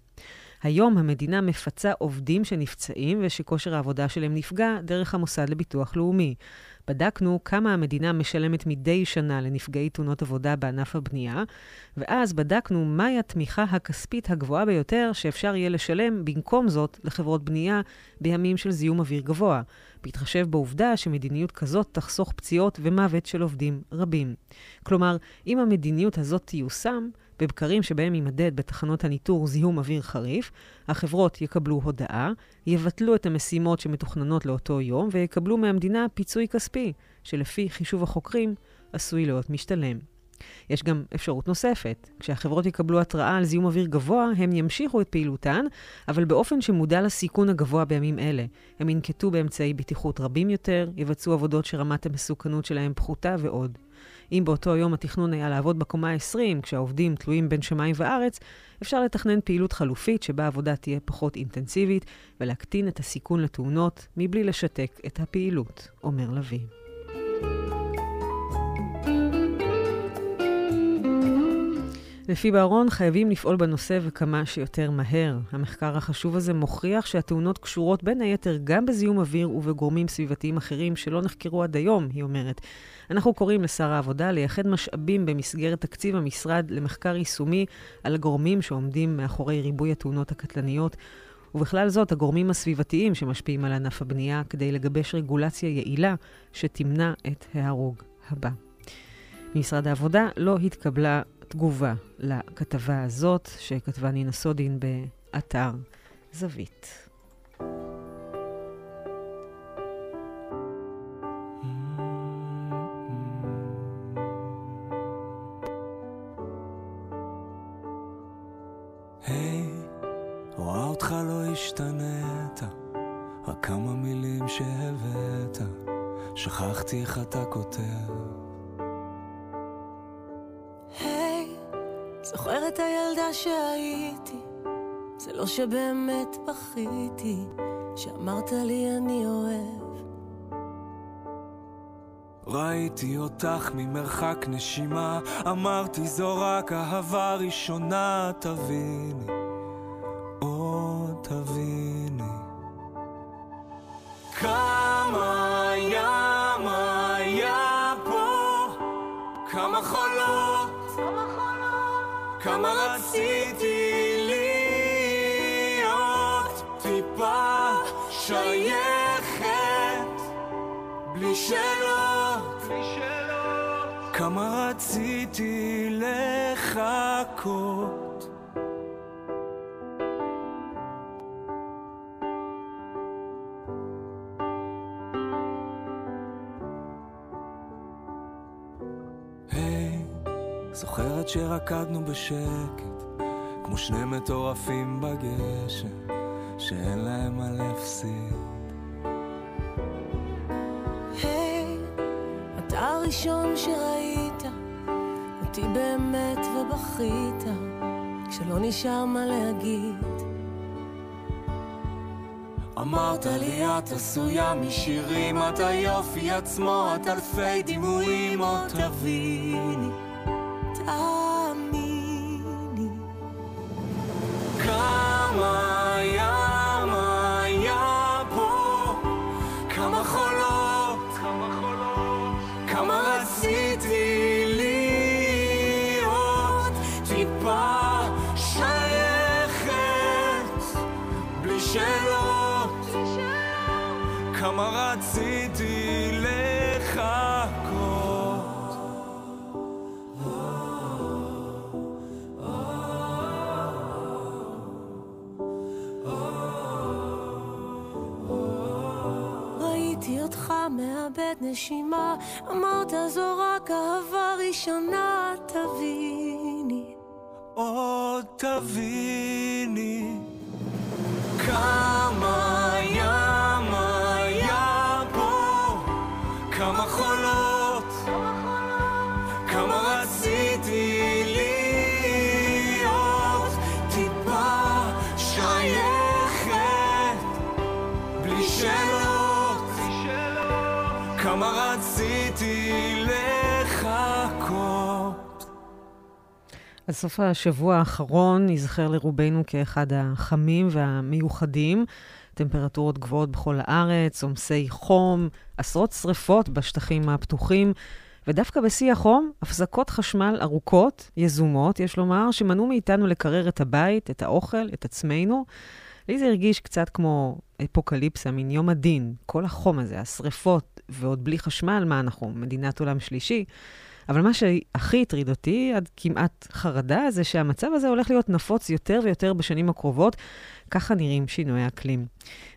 Speaker 2: היום המדינה מפצה עובדים שנפצעים ושכושר העבודה שלהם נפגע דרך המוסד לביטוח לאומי. בדקנו כמה המדינה משלמת מדי שנה לנפגעי תאונות עבודה בענף הבנייה, ואז בדקנו מהי התמיכה הכספית הגבוהה ביותר שאפשר יהיה לשלם במקום זאת לחברות בנייה בימים של זיהום אוויר גבוה, בהתחשב בעובדה שמדיניות כזאת תחסוך פציעות ומוות של עובדים רבים. כלומר, אם המדיניות הזאת תיושם, בבקרים שבהם יימדד בתחנות הניטור זיהום אוויר חריף, החברות יקבלו הודעה, יבטלו את המשימות שמתוכננות לאותו יום ויקבלו מהמדינה פיצוי כספי, שלפי חישוב החוקרים עשוי להיות משתלם. יש גם אפשרות נוספת. כשהחברות יקבלו התראה על זיהום אוויר גבוה, הם ימשיכו את פעילותן, אבל באופן שמודע לסיכון הגבוה בימים אלה. הם ינקטו באמצעי בטיחות רבים יותר, יבצעו עבודות שרמת המסוכנות שלהם פחותה ועוד. אם באותו יום התכנון היה לעבוד בקומה ה-20, כשהעובדים תלויים בין שמיים וארץ, אפשר לתכנן פעילות חלופית שבה העבודה תהיה פחות אינטנסיבית ולהקטין את הסיכון לתאונות מבלי לשתק את הפעילות, אומר לביא. לפי בארון, חייבים לפעול בנושא וכמה שיותר מהר. המחקר החשוב הזה מוכיח שהתאונות קשורות בין היתר גם בזיהום אוויר ובגורמים סביבתיים אחרים שלא נחקרו עד היום, היא אומרת. אנחנו קוראים לשר העבודה לייחד משאבים במסגרת תקציב המשרד למחקר יישומי על הגורמים שעומדים מאחורי ריבוי התאונות הקטלניות, ובכלל זאת הגורמים הסביבתיים שמשפיעים על ענף הבנייה, כדי לגבש רגולציה יעילה שתמנע את ההרוג הבא. ממשרד העבודה לא התקבלה תגובה לכתבה הזאת שכתבה נינה סודין באתר זווית.
Speaker 12: השתנית, רק כמה מילים שהבאת, שכחתי איך אתה כותב.
Speaker 13: היי, זוכר את הילדה שהייתי, זה לא שבאמת בכיתי, שאמרת לי אני אוהב.
Speaker 12: ראיתי אותך ממרחק נשימה, אמרתי זו רק אהבה ראשונה, תביני, כמה רציתי להיות טיפה שייכת, בלי שאלות, כמה רציתי לחכות. זוכרת שרקדנו בשקט, כמו שני מטורפים בגשם, שאין להם מה להפסיד.
Speaker 13: היי, אתה הראשון שראית אותי באמת ובכית, כשלא נשאר מה להגיד.
Speaker 12: אמרת לי את עשויה משירים, את היופי עצמו, את אלפי דימויים, או תביני.
Speaker 13: תאמיני.
Speaker 12: כמה
Speaker 13: מאבד נשימה, אמרת זו רק אהבה ראשונה, תביני.
Speaker 12: או תביני כמה
Speaker 2: סוף השבוע האחרון ייזכר לרובנו כאחד החמים והמיוחדים. טמפרטורות גבוהות בכל הארץ, עומסי חום, עשרות שריפות בשטחים הפתוחים, ודווקא בשיא החום, הפסקות חשמל ארוכות, יזומות, יש לומר, שמנעו מאיתנו לקרר את הבית, את האוכל, את עצמנו. לי זה הרגיש קצת כמו אפוקליפסה, מין יום הדין. כל החום הזה, השריפות, ועוד בלי חשמל, מה אנחנו, מדינת עולם שלישי? אבל מה שהכי הטריד אותי, עד כמעט חרדה, זה שהמצב הזה הולך להיות נפוץ יותר ויותר בשנים הקרובות. ככה נראים שינויי האקלים.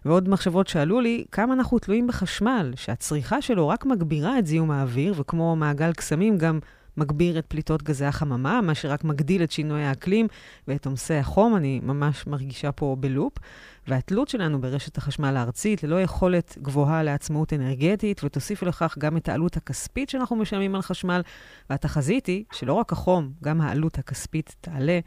Speaker 2: ועוד מחשבות שעלו לי, כמה אנחנו תלויים בחשמל, שהצריכה שלו רק מגבירה את זיהום האוויר, וכמו מעגל קסמים גם מגביר את פליטות גזי החממה, מה שרק מגדיל את שינוי האקלים ואת עומסי החום. אני ממש מרגישה פה בלופ. והתלות שלנו ברשת החשמל הארצית, ללא יכולת גבוהה לעצמאות אנרגטית, ותוסיפו לכך גם את העלות הכספית שאנחנו משלמים על חשמל. והתחזית היא שלא רק החום, גם העלות הכספית תעלה.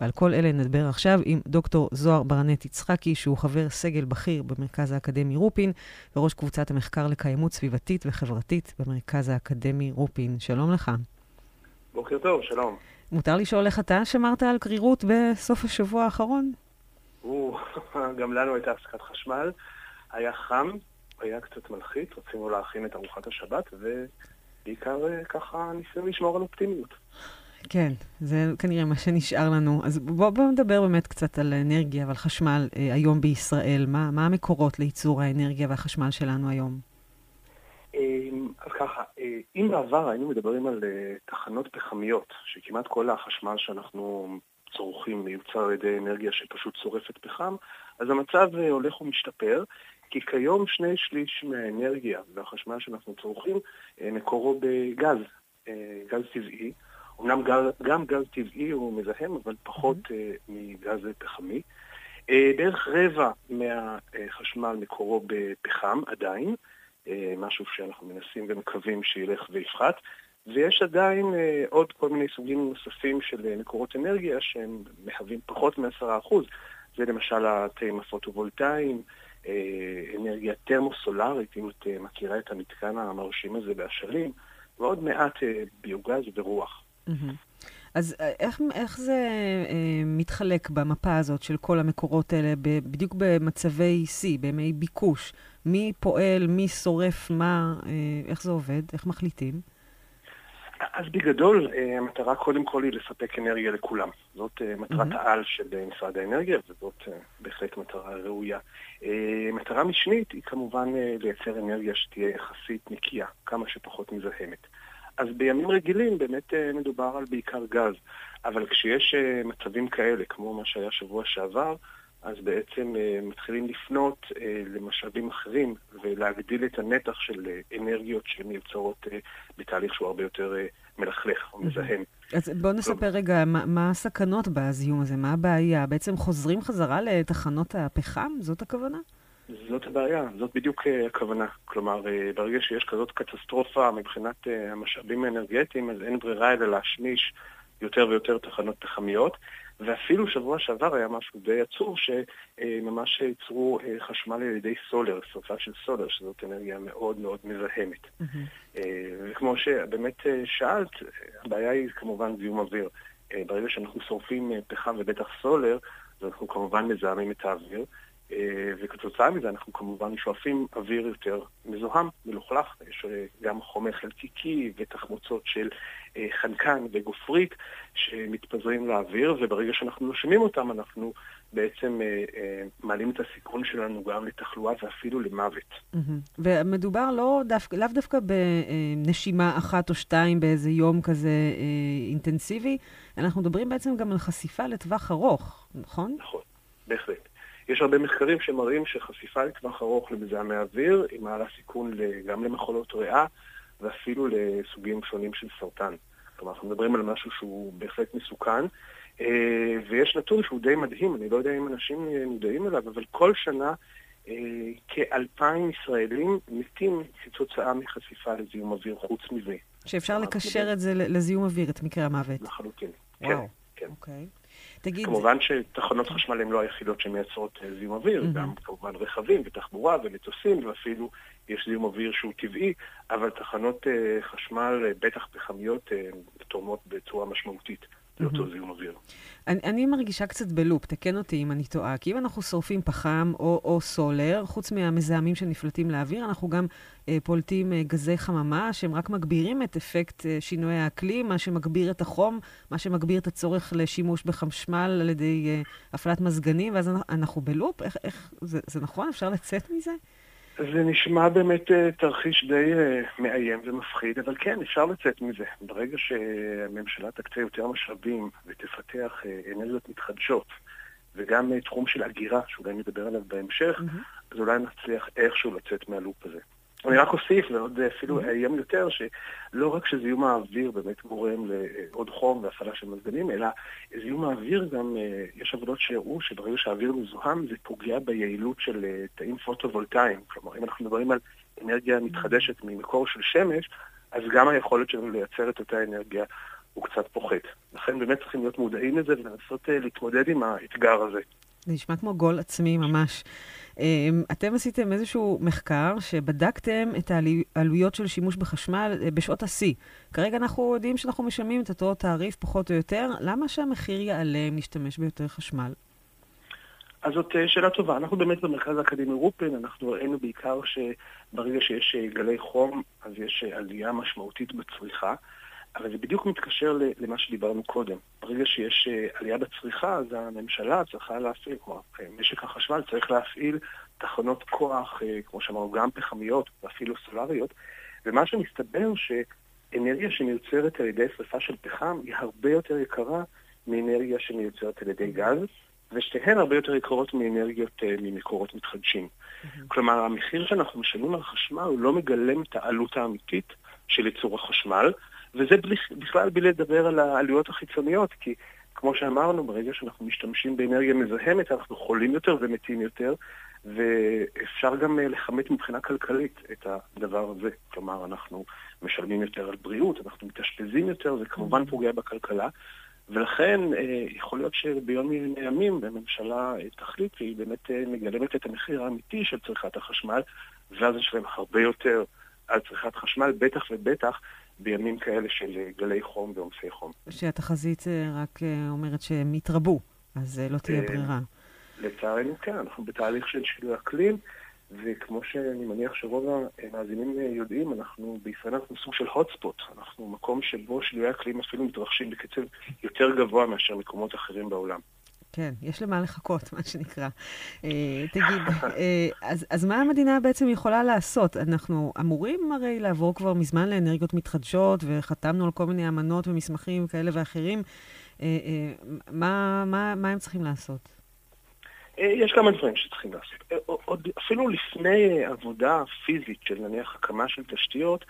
Speaker 2: ועל כל אלה נדבר עכשיו עם דוקטור זוהר ברנט יצחקי, שהוא חבר סגל בכיר במרכז האקדמי רופין, וראש קבוצת המחקר לקיימות סביבתית וחברתית במרכז האקדמי רופין. שלום לך.
Speaker 14: בוקר טוב, שלום.
Speaker 2: מותר לשאול איך אתה שמרת על קרירות בסוף השבוע האחרון? [LAUGHS]
Speaker 14: גם לנו הייתה הפסקת חשמל, היה חם, היה קצת מלחיץ, רצינו להכין את ארוחת השבת, ובעיקר אה, ככה ניסינו לשמור על אופטימיות.
Speaker 2: כן, זה כנראה מה שנשאר לנו. אז בואו בוא נדבר באמת קצת על אנרגיה ועל חשמל אה, היום בישראל. מה, מה המקורות לייצור האנרגיה והחשמל שלנו היום?
Speaker 14: אה, אז ככה, אם בעבר היינו מדברים על אה, תחנות פחמיות, שכמעט כל החשמל שאנחנו צורכים מיוצר על ידי אנרגיה שפשוט שורפת פחם, אז המצב אה, הולך ומשתפר, כי כיום שני שליש מהאנרגיה והחשמל שאנחנו צורכים אה, מקורו בגז, אה, גז טבעי. אמנם גם גז טבעי הוא מזהם, אבל פחות mm-hmm. מגז פחמי. בערך רבע מהחשמל מקורו בפחם עדיין, משהו שאנחנו מנסים ומקווים שילך ויפחת. ויש עדיין אה, עוד כל מיני סוגים נוספים של אה, מקורות אנרגיה שהם מהווים פחות מ-10%. זה למשל התאים הפוטו-וולטאיים, אה, אנרגיה טרמוסולרית, אם את אה, מכירה את המתקן המרשים הזה באשלים, ועוד מעט אה, ביוגז ורוח.
Speaker 2: Mm-hmm. אז אה, איך, איך זה אה, מתחלק במפה הזאת של כל המקורות האלה, ב, בדיוק במצבי שיא, בימי ביקוש? מי פועל, מי שורף מה, אה, איך זה עובד, איך מחליטים?
Speaker 14: אז בגדול, אה, המטרה קודם כל היא לספק אנרגיה לכולם. זאת אה, מטרת mm-hmm. העל של משרד האנרגיה, וזאת בהחלט מטרה ראויה. מטרה משנית היא כמובן לייצר אנרגיה שתהיה יחסית נקייה, כמה שפחות מזהמת. אז בימים רגילים באמת מדובר על בעיקר גז, אבל כשיש מצבים כאלה, כמו מה שהיה שבוע שעבר, אז בעצם מתחילים לפנות למשאבים אחרים ולהגדיל את הנתח של אנרגיות שמיוצרות בתהליך שהוא הרבה יותר אה, מלכלך או מזהם.
Speaker 2: אז בואו נספר רגע, מה, מה הסכנות בזיהום הזה? מה הבעיה? בעצם חוזרים חזרה לתחנות הפחם? זאת הכוונה?
Speaker 14: זאת הבעיה, זאת בדיוק uh, הכוונה. כלומר, uh, ברגע שיש כזאת קטסטרופה מבחינת uh, המשאבים האנרגטיים, אז אין ברירה אלא להשמיש יותר ויותר תחנות פחמיות. ואפילו שבוע שעבר היה משהו די עצוב, שממש ייצרו אה, חשמל על ידי סולר, שרפה של סולר, שזאת אנרגיה מאוד מאוד מזהמת. Mm-hmm. וכמו שבאמת אה, שאלת, הבעיה היא כמובן זיהום אוויר. ברגע שאנחנו שורפים פחם ובטח סולר, אז אנחנו כמובן מזהמים את האוויר. אה, וכתוצאה מזה אנחנו כמובן שואפים אוויר יותר מזוהם, מלוכלך. יש אה, גם חומר חלקיקי ותחמוצות של אה, חנקן וגופרית שמתפזרים לאוויר, וברגע שאנחנו נושמים אותם אנחנו בעצם מעלים את הסיכון שלנו גם לתחלואה ואפילו למוות.
Speaker 2: ומדובר לא דווקא, לאו דווקא בנשימה אחת או שתיים באיזה יום כזה אינטנסיבי, אנחנו מדברים בעצם גם על חשיפה לטווח ארוך, נכון?
Speaker 14: נכון, בהחלט. יש הרבה מחקרים שמראים שחשיפה לטווח ארוך למזהמי אוויר היא מעלה סיכון גם למחולות ריאה ואפילו לסוגים שונים של סרטן. כלומר, אנחנו מדברים על משהו שהוא בהחלט מסוכן, אה, ויש נתון שהוא די מדהים, אני לא יודע אם אנשים מודעים אליו, אבל כל שנה אה, כאלפיים ישראלים מתים כתוצאה מחשיפה לזיהום אוויר חוץ מזה.
Speaker 2: שאפשר לקשר את זה לזיהום אוויר, את מקרה המוות.
Speaker 14: לחלוטין,
Speaker 2: כן. כן. אוקיי.
Speaker 14: תגיד... כמובן שתחנות חשמל הן לא היחידות שמייצרות אה, זיהום אוויר, mm-hmm. גם כמובן רכבים ותחבורה ומטוסים, ואפילו יש זיהום אוויר שהוא טבעי, אבל תחנות uh, חשמל, uh, בטח פחמיות, תורמות בצורה משמעותית. לאותו זיהום אוויר.
Speaker 2: אני, אני מרגישה קצת בלופ, תקן אותי אם אני טועה. כי אם אנחנו שורפים פחם או, או סולר, חוץ מהמזהמים שנפלטים לאוויר, אנחנו גם אה, פולטים אה, גזי חממה, שהם רק מגבירים את אפקט אה, שינוי האקלים, מה שמגביר את החום, מה שמגביר את הצורך לשימוש בחשמל על ידי אה, הפעלת מזגנים, ואז אנחנו בלופ? איך, איך, זה, זה נכון? אפשר לצאת מזה?
Speaker 14: זה נשמע באמת אה, תרחיש די אה, מאיים ומפחיד, אבל כן, אפשר לצאת מזה. ברגע שהממשלה תקצה יותר משאבים ותפתח אה, אנרגיות מתחדשות, וגם תחום של הגירה, שאולי נדבר עליו בהמשך, mm-hmm. אז אולי נצליח איכשהו לצאת מהלופ הזה. אני רק אוסיף, ועוד אפילו איים יותר, שלא רק שזיהום האוויר באמת גורם לעוד חום והפעלה של מזגנים, אלא זיהום האוויר גם, אה, יש עבודות שהראו שברגע שהאוויר מזוהם זה פוגע ביעילות של אה, תאים פוטו-וולטאיים. כלומר, אם אנחנו מדברים על אנרגיה מתחדשת ממקור של שמש, אז גם היכולת שלנו לייצר את אותה אנרגיה הוא קצת פוחת. לכן באמת צריכים להיות מודעים לזה ולנסות אה, להתמודד עם האתגר הזה.
Speaker 2: זה נשמע כמו גול עצמי ממש. אמ, אתם עשיתם איזשהו מחקר שבדקתם את העלויות של שימוש בחשמל אה, בשעות השיא. כרגע אנחנו יודעים שאנחנו משלמים את אותו תעריף פחות או יותר. למה שהמחיר יעלה אם נשתמש ביותר חשמל?
Speaker 14: אז זאת אה, שאלה טובה. אנחנו באמת במרכז האקדמי רופין, אנחנו ראינו בעיקר שברגע שיש אה, גלי חום, אז יש עלייה משמעותית בצריכה. אבל זה בדיוק מתקשר למה שדיברנו קודם. ברגע שיש אה, עלייה בצריכה, אז הממשלה צריכה להפעיל, כלומר, אה, משק החשמל צריך להפעיל תחנות כוח, אה, כמו שאמרנו, גם פחמיות ואפילו סולריות, ומה שמסתבר שאנרגיה שמיוצרת על ידי שרפה של פחם היא הרבה יותר יקרה מאנרגיה שמיוצרת על ידי גז, ושתיהן הרבה יותר יקרות מאנרגיות ממקורות מתחדשים. Mm-hmm. כלומר, המחיר שאנחנו משלמים על חשמל הוא לא מגלם את העלות האמיתית של ייצור החשמל, וזה בכלל בלי לדבר על העלויות החיצוניות, כי כמו שאמרנו, ברגע שאנחנו משתמשים באנרגיה מזהמת, אנחנו חולים יותר ומתים יותר, ואפשר גם אה, לכמת מבחינה כלכלית את הדבר הזה. כלומר, אנחנו משלמים יותר על בריאות, אנחנו מתאשפזים יותר, זה כמובן mm-hmm. פוגע בכלכלה. ולכן אה, יכול להיות שביום מן הימים הממשלה אה, תחליט והיא באמת מגלמת את המחיר האמיתי של צריכת החשמל, ואז יש להם הרבה יותר על צריכת חשמל, בטח ובטח בימים כאלה של אה, גלי חום ועומסי חום.
Speaker 2: שהתחזית אה, רק אה, אומרת שהם יתרבו, אז לא תהיה ברירה.
Speaker 14: לצערנו כן, אנחנו בתהליך של שינוי אקלים, וכמו שאני מניח שרוב המאזינים יודעים, אנחנו בישראל אנחנו סוג של הוטספוט. אנחנו מקום שבו שינוי אקלים אפילו מתרחשים בקצב יותר גבוה מאשר מקומות אחרים בעולם.
Speaker 2: כן, יש למה לחכות, מה שנקרא. Uh, תגיד, uh, [LAUGHS] אז, אז מה המדינה בעצם יכולה לעשות? אנחנו אמורים הרי לעבור כבר מזמן לאנרגיות מתחדשות, וחתמנו על כל מיני אמנות ומסמכים כאלה ואחרים. Uh, מה, מה, מה הם צריכים לעשות?
Speaker 14: יש כמה דברים שצריכים לעשות. עוד אפילו לפני עבודה פיזית של נניח הקמה של תשתיות,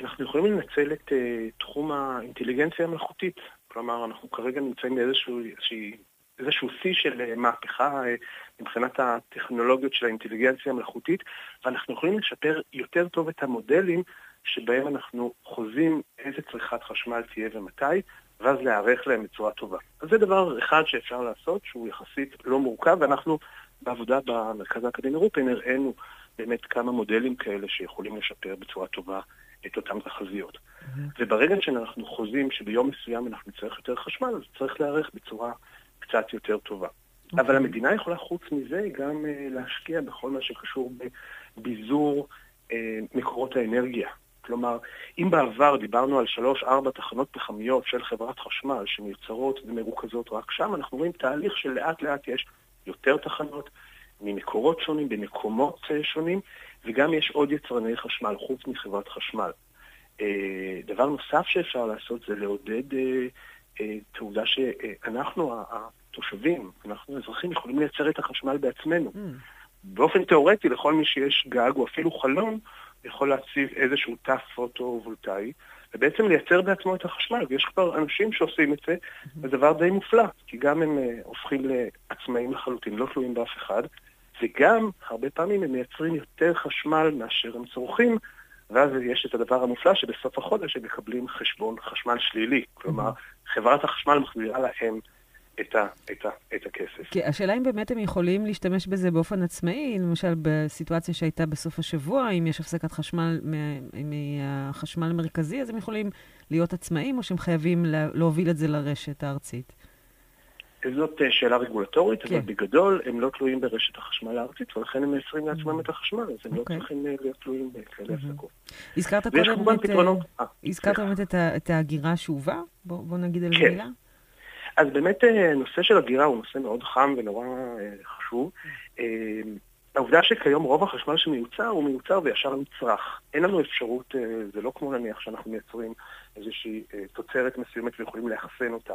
Speaker 14: אנחנו יכולים לנצל את תחום האינטליגנציה המלאכותית. כלומר, אנחנו כרגע נמצאים באיזושהי איזשהו שיא של אה, מהפכה אה, מבחינת הטכנולוגיות של האינטליגנציה המלאכותית, ואנחנו יכולים לשפר יותר טוב את המודלים שבהם אנחנו חוזים איזה צריכת חשמל תהיה ומתי, ואז להיערך להם בצורה טובה. אז זה דבר אחד שאפשר לעשות, שהוא יחסית לא מורכב, ואנחנו בעבודה במרכז האקדמי רופין הראינו באמת כמה מודלים כאלה שיכולים לשפר בצורה טובה את אותן תחזיות. Mm-hmm. וברגע שאנחנו חוזים שביום מסוים אנחנו נצטרך יותר חשמל, אז צריך להיערך בצורה קצת יותר טובה. Okay. אוקיי. אבל המדינה יכולה חוץ מזה גם uh, להשקיע בכל מה שקשור בביזור uh, מקורות האנרגיה. כלומר, אם בעבר דיברנו על שלוש-ארבע תחנות פחמיות של חברת חשמל שמיוצרות ומרוכזות רק שם, אנחנו רואים תהליך שלאט לאט יש יותר תחנות ממקורות שונים, במקומות uh, שונים, וגם יש עוד יצרני חשמל חוץ מחברת חשמל. דבר נוסף שאפשר לעשות זה לעודד את העובדה שאנחנו, התושבים, אנחנו האזרחים, יכולים לייצר את החשמל בעצמנו. Mm. באופן תיאורטי, לכל מי שיש גג או אפילו חלון, יכול להציב איזשהו תא פוטו-וולטאי, ובעצם לייצר בעצמו את החשמל. ויש כבר אנשים שעושים את זה, mm-hmm. זה דבר די מופלא, כי גם הם uh, הופכים לעצמאים לחלוטין, לא תלויים באף אחד, וגם, הרבה פעמים הם מייצרים יותר חשמל מאשר הם צורכים, ואז יש את הדבר המופלא שבסוף החודש הם מקבלים חשבון חשמל שלילי. כלומר, חברת החשמל מחזירה להם את, ה, את, ה, את הכסף.
Speaker 2: כי השאלה אם באמת הם יכולים להשתמש בזה באופן עצמאי, למשל בסיטואציה שהייתה בסוף השבוע, אם יש הפסקת חשמל מהחשמל המרכזי, אז הם יכולים להיות עצמאים, או שהם חייבים להוביל את זה לרשת הארצית?
Speaker 14: זאת אה, שאלה רגולטורית, כן. אבל בגדול הם לא תלויים ברשת החשמל הארצית, ולכן הם מייצרים לעצמם את החשמל, אז הם okay. לא אוקיי. צריכים אה, להיות תלויים בכאלה הפסקות.
Speaker 2: הזכרת קודם את, פתרונות... אה, הזכרת באמת את, את ההגירה השאובה? בוא, בוא נגיד על זה כן. מילה.
Speaker 14: אז באמת נושא של הגירה הוא נושא מאוד חם ונורא חשוב. העובדה שכיום רוב החשמל שמיוצר הוא מיוצר וישר נצרך. אין לנו אפשרות, זה לא כמו נניח שאנחנו מייצרים איזושהי תוצרת מסוימת ויכולים לאחסן אותה.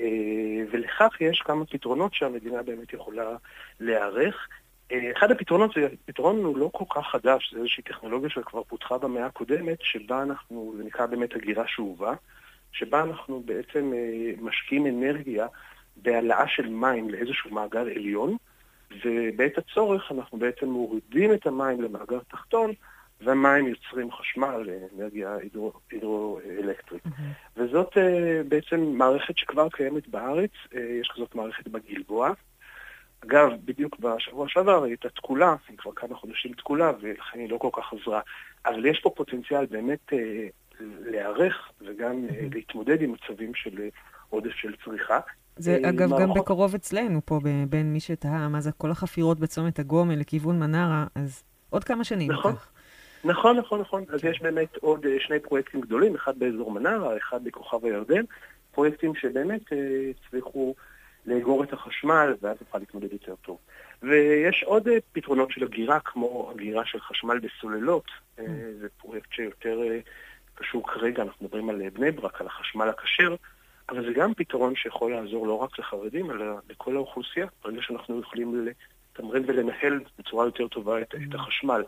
Speaker 14: אה, ולכך יש כמה פתרונות שהמדינה באמת יכולה להיערך. אה, אחד הפתרונות, זה פתרון הוא לא כל כך חדש, זה איזושהי טכנולוגיה שכבר פותחה במאה הקודמת, שבה אנחנו, זה נקרא באמת הגירה שאובה, שבה אנחנו בעצם אה, משקיעים אנרגיה בהעלאה של מים לאיזשהו מאגר עליון, ובעת הצורך אנחנו בעצם מורידים את המים למאגר תחתון, והמים יוצרים חשמל, אנרגיה הידרואלקטרית. הידרו mm-hmm. וזאת uh, בעצם מערכת שכבר קיימת בארץ, uh, יש כזאת מערכת בגלבוע. אגב, בדיוק בשבוע שעבר הייתה תקולה, היא כבר כמה חודשים תקולה, ולכן היא לא כל כך עזרה. אבל יש פה פוטנציאל באמת uh, להיערך וגם mm-hmm. להתמודד עם מצבים של uh, עודף של צריכה.
Speaker 2: זה אגב מערכות... גם בקרוב אצלנו פה, בין מי שתהה מה זה כל החפירות בצומת הגומל לכיוון מנרה, אז עוד כמה שנים
Speaker 14: נכון.
Speaker 2: כך.
Speaker 14: נכון, נכון, נכון. אז יש באמת עוד אה, שני פרויקטים גדולים, אחד באזור מנרה, אחד בכוכב הירדן, פרויקטים שבאמת אה, הצליחו לאגור את החשמל, ואז נוכל להתמודד יותר טוב. ויש עוד אה, פתרונות של אגירה, כמו אגירה של חשמל בסוללות. Mm. זה פרויקט שיותר קשור כרגע, אנחנו מדברים על בני ברק, על החשמל הכשר, אבל זה גם פתרון שיכול לעזור לא רק לחרדים, אלא לכל האוכלוסייה, ברגע שאנחנו יכולים לתמרן ולנהל בצורה יותר טובה את, את החשמל.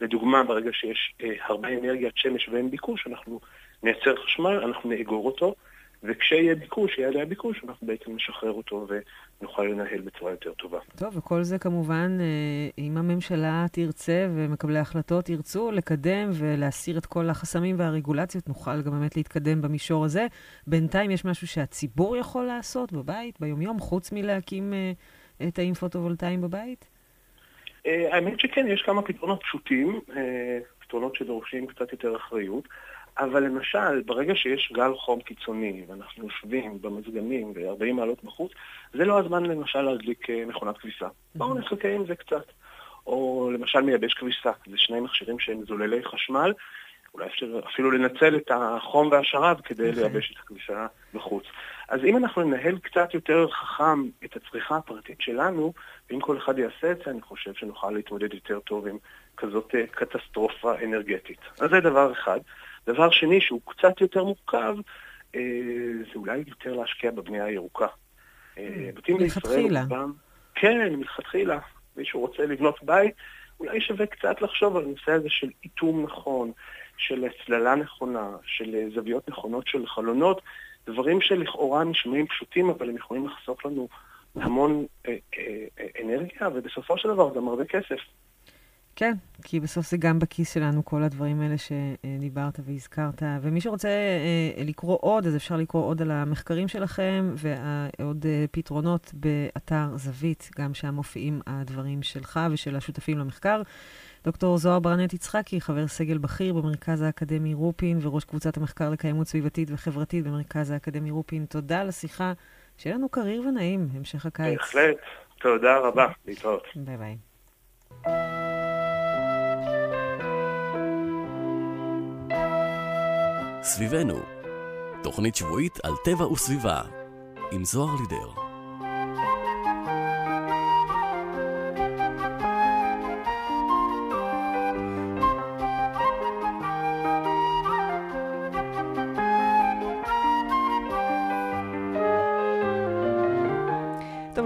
Speaker 14: לדוגמה, ברגע שיש אה, הרבה אנרגיית שמש ואין ביקוש, אנחנו נייצר חשמל, אנחנו נאגור אותו, וכשיהיה ביקוש, יעלה הביקוש, אנחנו בעצם נשחרר אותו ונוכל לנהל בצורה יותר טובה.
Speaker 2: טוב, וכל זה כמובן, אה, אם הממשלה תרצה ומקבלי ההחלטות ירצו לקדם ולהסיר את כל החסמים והרגולציות, נוכל גם באמת להתקדם במישור הזה. בינתיים יש משהו שהציבור יכול לעשות בבית, ביומיום, חוץ מלהקים אה, תאים פוטו-וולטאיים בבית?
Speaker 14: אה, האמת שכן, יש כמה פתרונות פשוטים, אה, פתרונות שדורשים קצת יותר אחריות, אבל למשל, ברגע שיש גל חום קיצוני, ואנחנו יושבים במזגנים ב-40 מעלות בחוץ, זה לא הזמן למשל להדליק אה, מכונת כביסה. בואו נחכה עם זה קצת. או למשל מייבש כביסה, זה שני מכשירים שהם זוללי חשמל, אולי אפשר אפילו לנצל את החום והשרב כדי אוקיי. לייבש את הכביסה בחוץ. אז אם אנחנו ננהל קצת יותר חכם את הצריכה הפרטית שלנו, ואם כל אחד יעשה את זה, אני חושב שנוכל להתמודד יותר טוב עם כזאת אה, קטסטרופה אנרגטית. אז זה דבר אחד. דבר שני, שהוא קצת יותר מורכב, אה, זה אולי יותר להשקיע בבנייה הירוקה.
Speaker 2: אה, בתים בישראל,
Speaker 14: כן, מלכתחילה. מישהו רוצה לבנות בית, אולי שווה קצת לחשוב על הנושא הזה של איתום נכון, של הצללה נכונה, של זוויות נכונות של חלונות, דברים שלכאורה נשמעים פשוטים, אבל הם יכולים לחסוך לנו המון אה, אה, אה, אנרגיה, ובסופו של דבר גם הרבה כסף.
Speaker 2: כן, כי בסוף זה גם בכיס שלנו, כל הדברים האלה שדיברת והזכרת. ומי שרוצה לקרוא עוד, אז אפשר לקרוא עוד על המחקרים שלכם ועוד פתרונות באתר זווית, גם שם מופיעים הדברים שלך ושל השותפים למחקר. דוקטור זוהר ברנט יצחקי, חבר סגל בכיר במרכז האקדמי רופין וראש קבוצת המחקר לקיימות סביבתית וחברתית במרכז האקדמי רופין. תודה על השיחה. שיהיה לנו קריר ונעים, המשך הקיץ.
Speaker 14: בהחלט. תודה רבה. להתראות.
Speaker 2: ביי ביי.
Speaker 1: סביבנו, תוכנית שבועית על טבע וסביבה, עם זוהר לידר.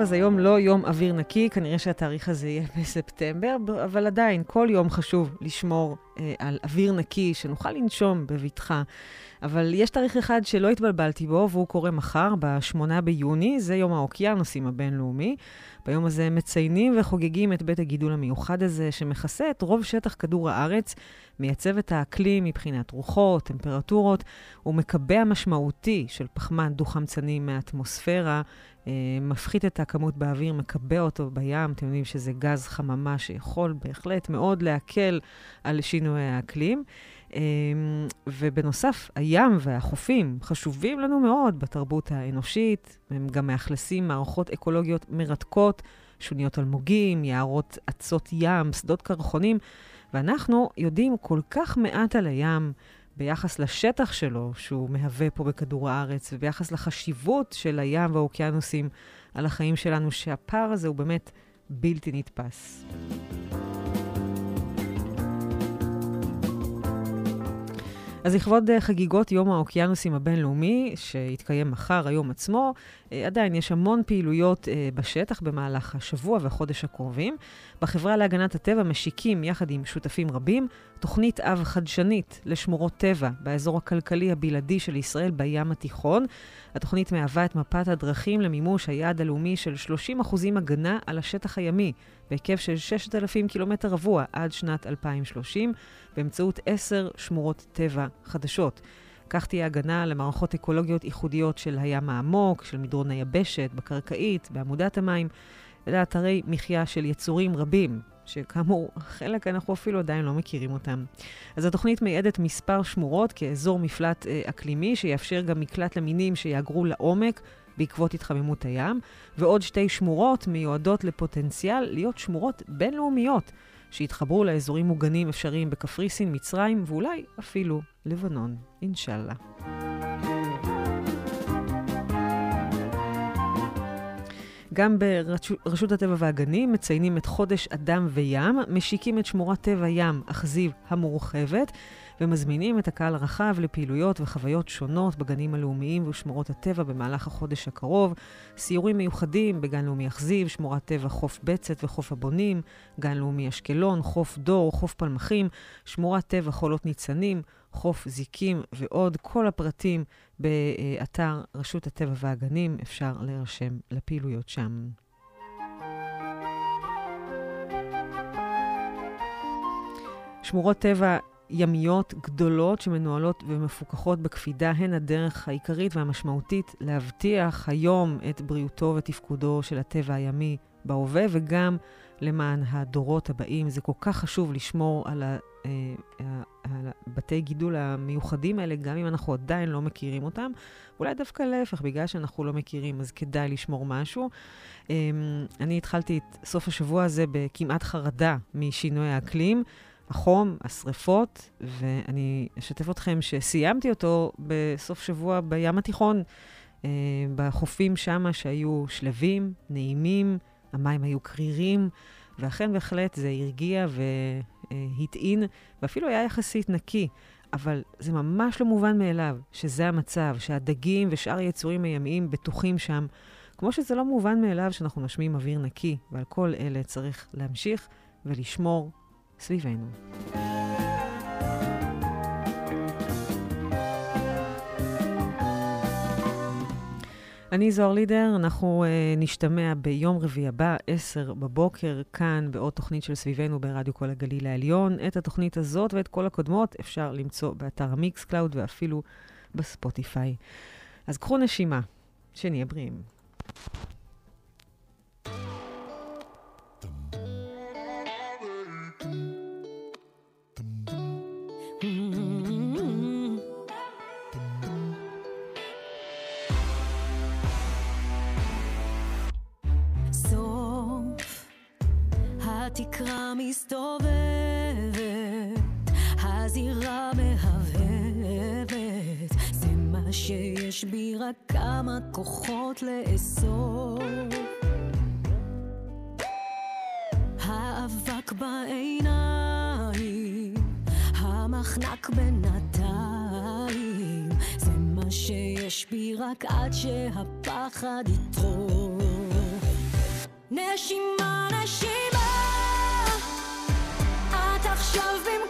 Speaker 2: אז היום לא יום אוויר נקי, כנראה שהתאריך הזה יהיה [LAUGHS] בספטמבר, אבל עדיין, כל יום חשוב לשמור על אוויר נקי, שנוכל לנשום בבטחה. אבל יש תאריך אחד שלא התבלבלתי בו, והוא קורה מחר, ב-8 ביוני, זה יום האוקיינוסים הבינלאומי. ביום הזה מציינים וחוגגים את בית הגידול המיוחד הזה, שמכסה את רוב שטח כדור הארץ, מייצב את האקלים מבחינת רוחות, טמפרטורות, ומקבע משמעותי של פחמן דו-חמצני מהאטמוספירה, אה, מפחית את הכמות באוויר, מקבע אותו בים. אתם יודעים שזה גז חממה שיכול בהחלט מאוד להקל על שינוי האקלים. אה, ובנוסף, הים והחופים חשובים לנו מאוד בתרבות האנושית. הם גם מאכלסים מערכות אקולוגיות מרתקות, שוניות אלמוגים, יערות אצות ים, שדות קרחונים, ואנחנו יודעים כל כך מעט על הים. ביחס לשטח שלו, שהוא מהווה פה בכדור הארץ, וביחס לחשיבות של הים והאוקיינוסים על החיים שלנו, שהפער הזה הוא באמת בלתי נתפס. אז לכבוד אה, חגיגות יום האוקיינוסים הבינלאומי, שיתקיים מחר, היום עצמו, אה, עדיין יש המון פעילויות אה, בשטח במהלך השבוע והחודש הקרובים. בחברה להגנת הטבע משיקים, יחד עם שותפים רבים, תוכנית אב חדשנית לשמורות טבע באזור הכלכלי הבלעדי של ישראל בים התיכון. התוכנית מהווה את מפת הדרכים למימוש היעד הלאומי של 30% הגנה על השטח הימי, בהיקף של 6,000 קילומטר רבוע עד שנת 2030, באמצעות עשר שמורות טבע חדשות. כך תהיה הגנה למערכות אקולוגיות ייחודיות של הים העמוק, של מדרון היבשת, בקרקעית, בעמודת המים, ולאתרי מחיה של יצורים רבים, שכאמור, חלק אנחנו אפילו עדיין לא מכירים אותם. אז התוכנית מייעדת מספר שמורות כאזור מפלט אה, אקלימי, שיאפשר גם מקלט למינים שיהגרו לעומק בעקבות התחממות הים, ועוד שתי שמורות מיועדות לפוטנציאל להיות שמורות בינלאומיות, שיתחברו לאזורים מוגנים אפשריים בקפריסין, מצרים ואולי אפילו לבנון, אינשאללה. גם ברשות הטבע והגנים מציינים את חודש אדם וים, משיקים את שמורת טבע ים אכזיב המורחבת, ומזמינים את הקהל הרחב לפעילויות וחוויות שונות בגנים הלאומיים ושמורות הטבע במהלך החודש הקרוב, סיורים מיוחדים בגן לאומי אכזיב, שמורת טבע חוף בצת וחוף הבונים, גן לאומי אשקלון, חוף דור, חוף פלמחים, שמורת טבע חולות ניצנים, חוף זיקים ועוד. כל הפרטים באתר רשות הטבע והגנים, אפשר להירשם לפעילויות שם. שמורות טבע ימיות גדולות שמנוהלות ומפוקחות בקפידה הן הדרך העיקרית והמשמעותית להבטיח היום את בריאותו ותפקודו של הטבע הימי בהווה וגם למען הדורות הבאים. זה כל כך חשוב לשמור על, ה, אה, על בתי גידול המיוחדים האלה, גם אם אנחנו עדיין לא מכירים אותם. אולי דווקא להפך, בגלל שאנחנו לא מכירים, אז כדאי לשמור משהו. אה, אני התחלתי את סוף השבוע הזה בכמעט חרדה משינוי האקלים. החום, השריפות, ואני אשתף אתכם שסיימתי אותו בסוף שבוע בים התיכון, אה, בחופים שמה שהיו שלווים, נעימים, המים היו קרירים, ואכן בהחלט זה הרגיע והטעין, ואפילו היה יחסית נקי. אבל זה ממש לא מובן מאליו שזה המצב, שהדגים ושאר היצורים הימיים בטוחים שם, כמו שזה לא מובן מאליו שאנחנו נושמים אוויר נקי, ועל כל אלה צריך להמשיך ולשמור סביבנו. אני זוהר לידר, אנחנו אה, נשתמע ביום רביעי הבא, 10 בבוקר, כאן בעוד תוכנית של סביבנו ברדיו קול הגליל העליון. את התוכנית הזאת ואת כל הקודמות אפשר למצוא באתר ה Mixcloud ואפילו בספוטיפיי. אז קחו נשימה, שנהיה בריאים.
Speaker 13: מסתובבת, הזירה מהבהבת, זה מה שיש בי רק כמה כוחות לאסוף. האבק בעיניים, המחנק בינתיים, זה מה שיש בי רק עד שהפחד יטרוף. נשימה, נשימה עכשיו במקומי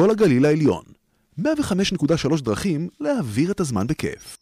Speaker 11: כל הגליל העליון, 105.3 דרכים להעביר את הזמן בכיף.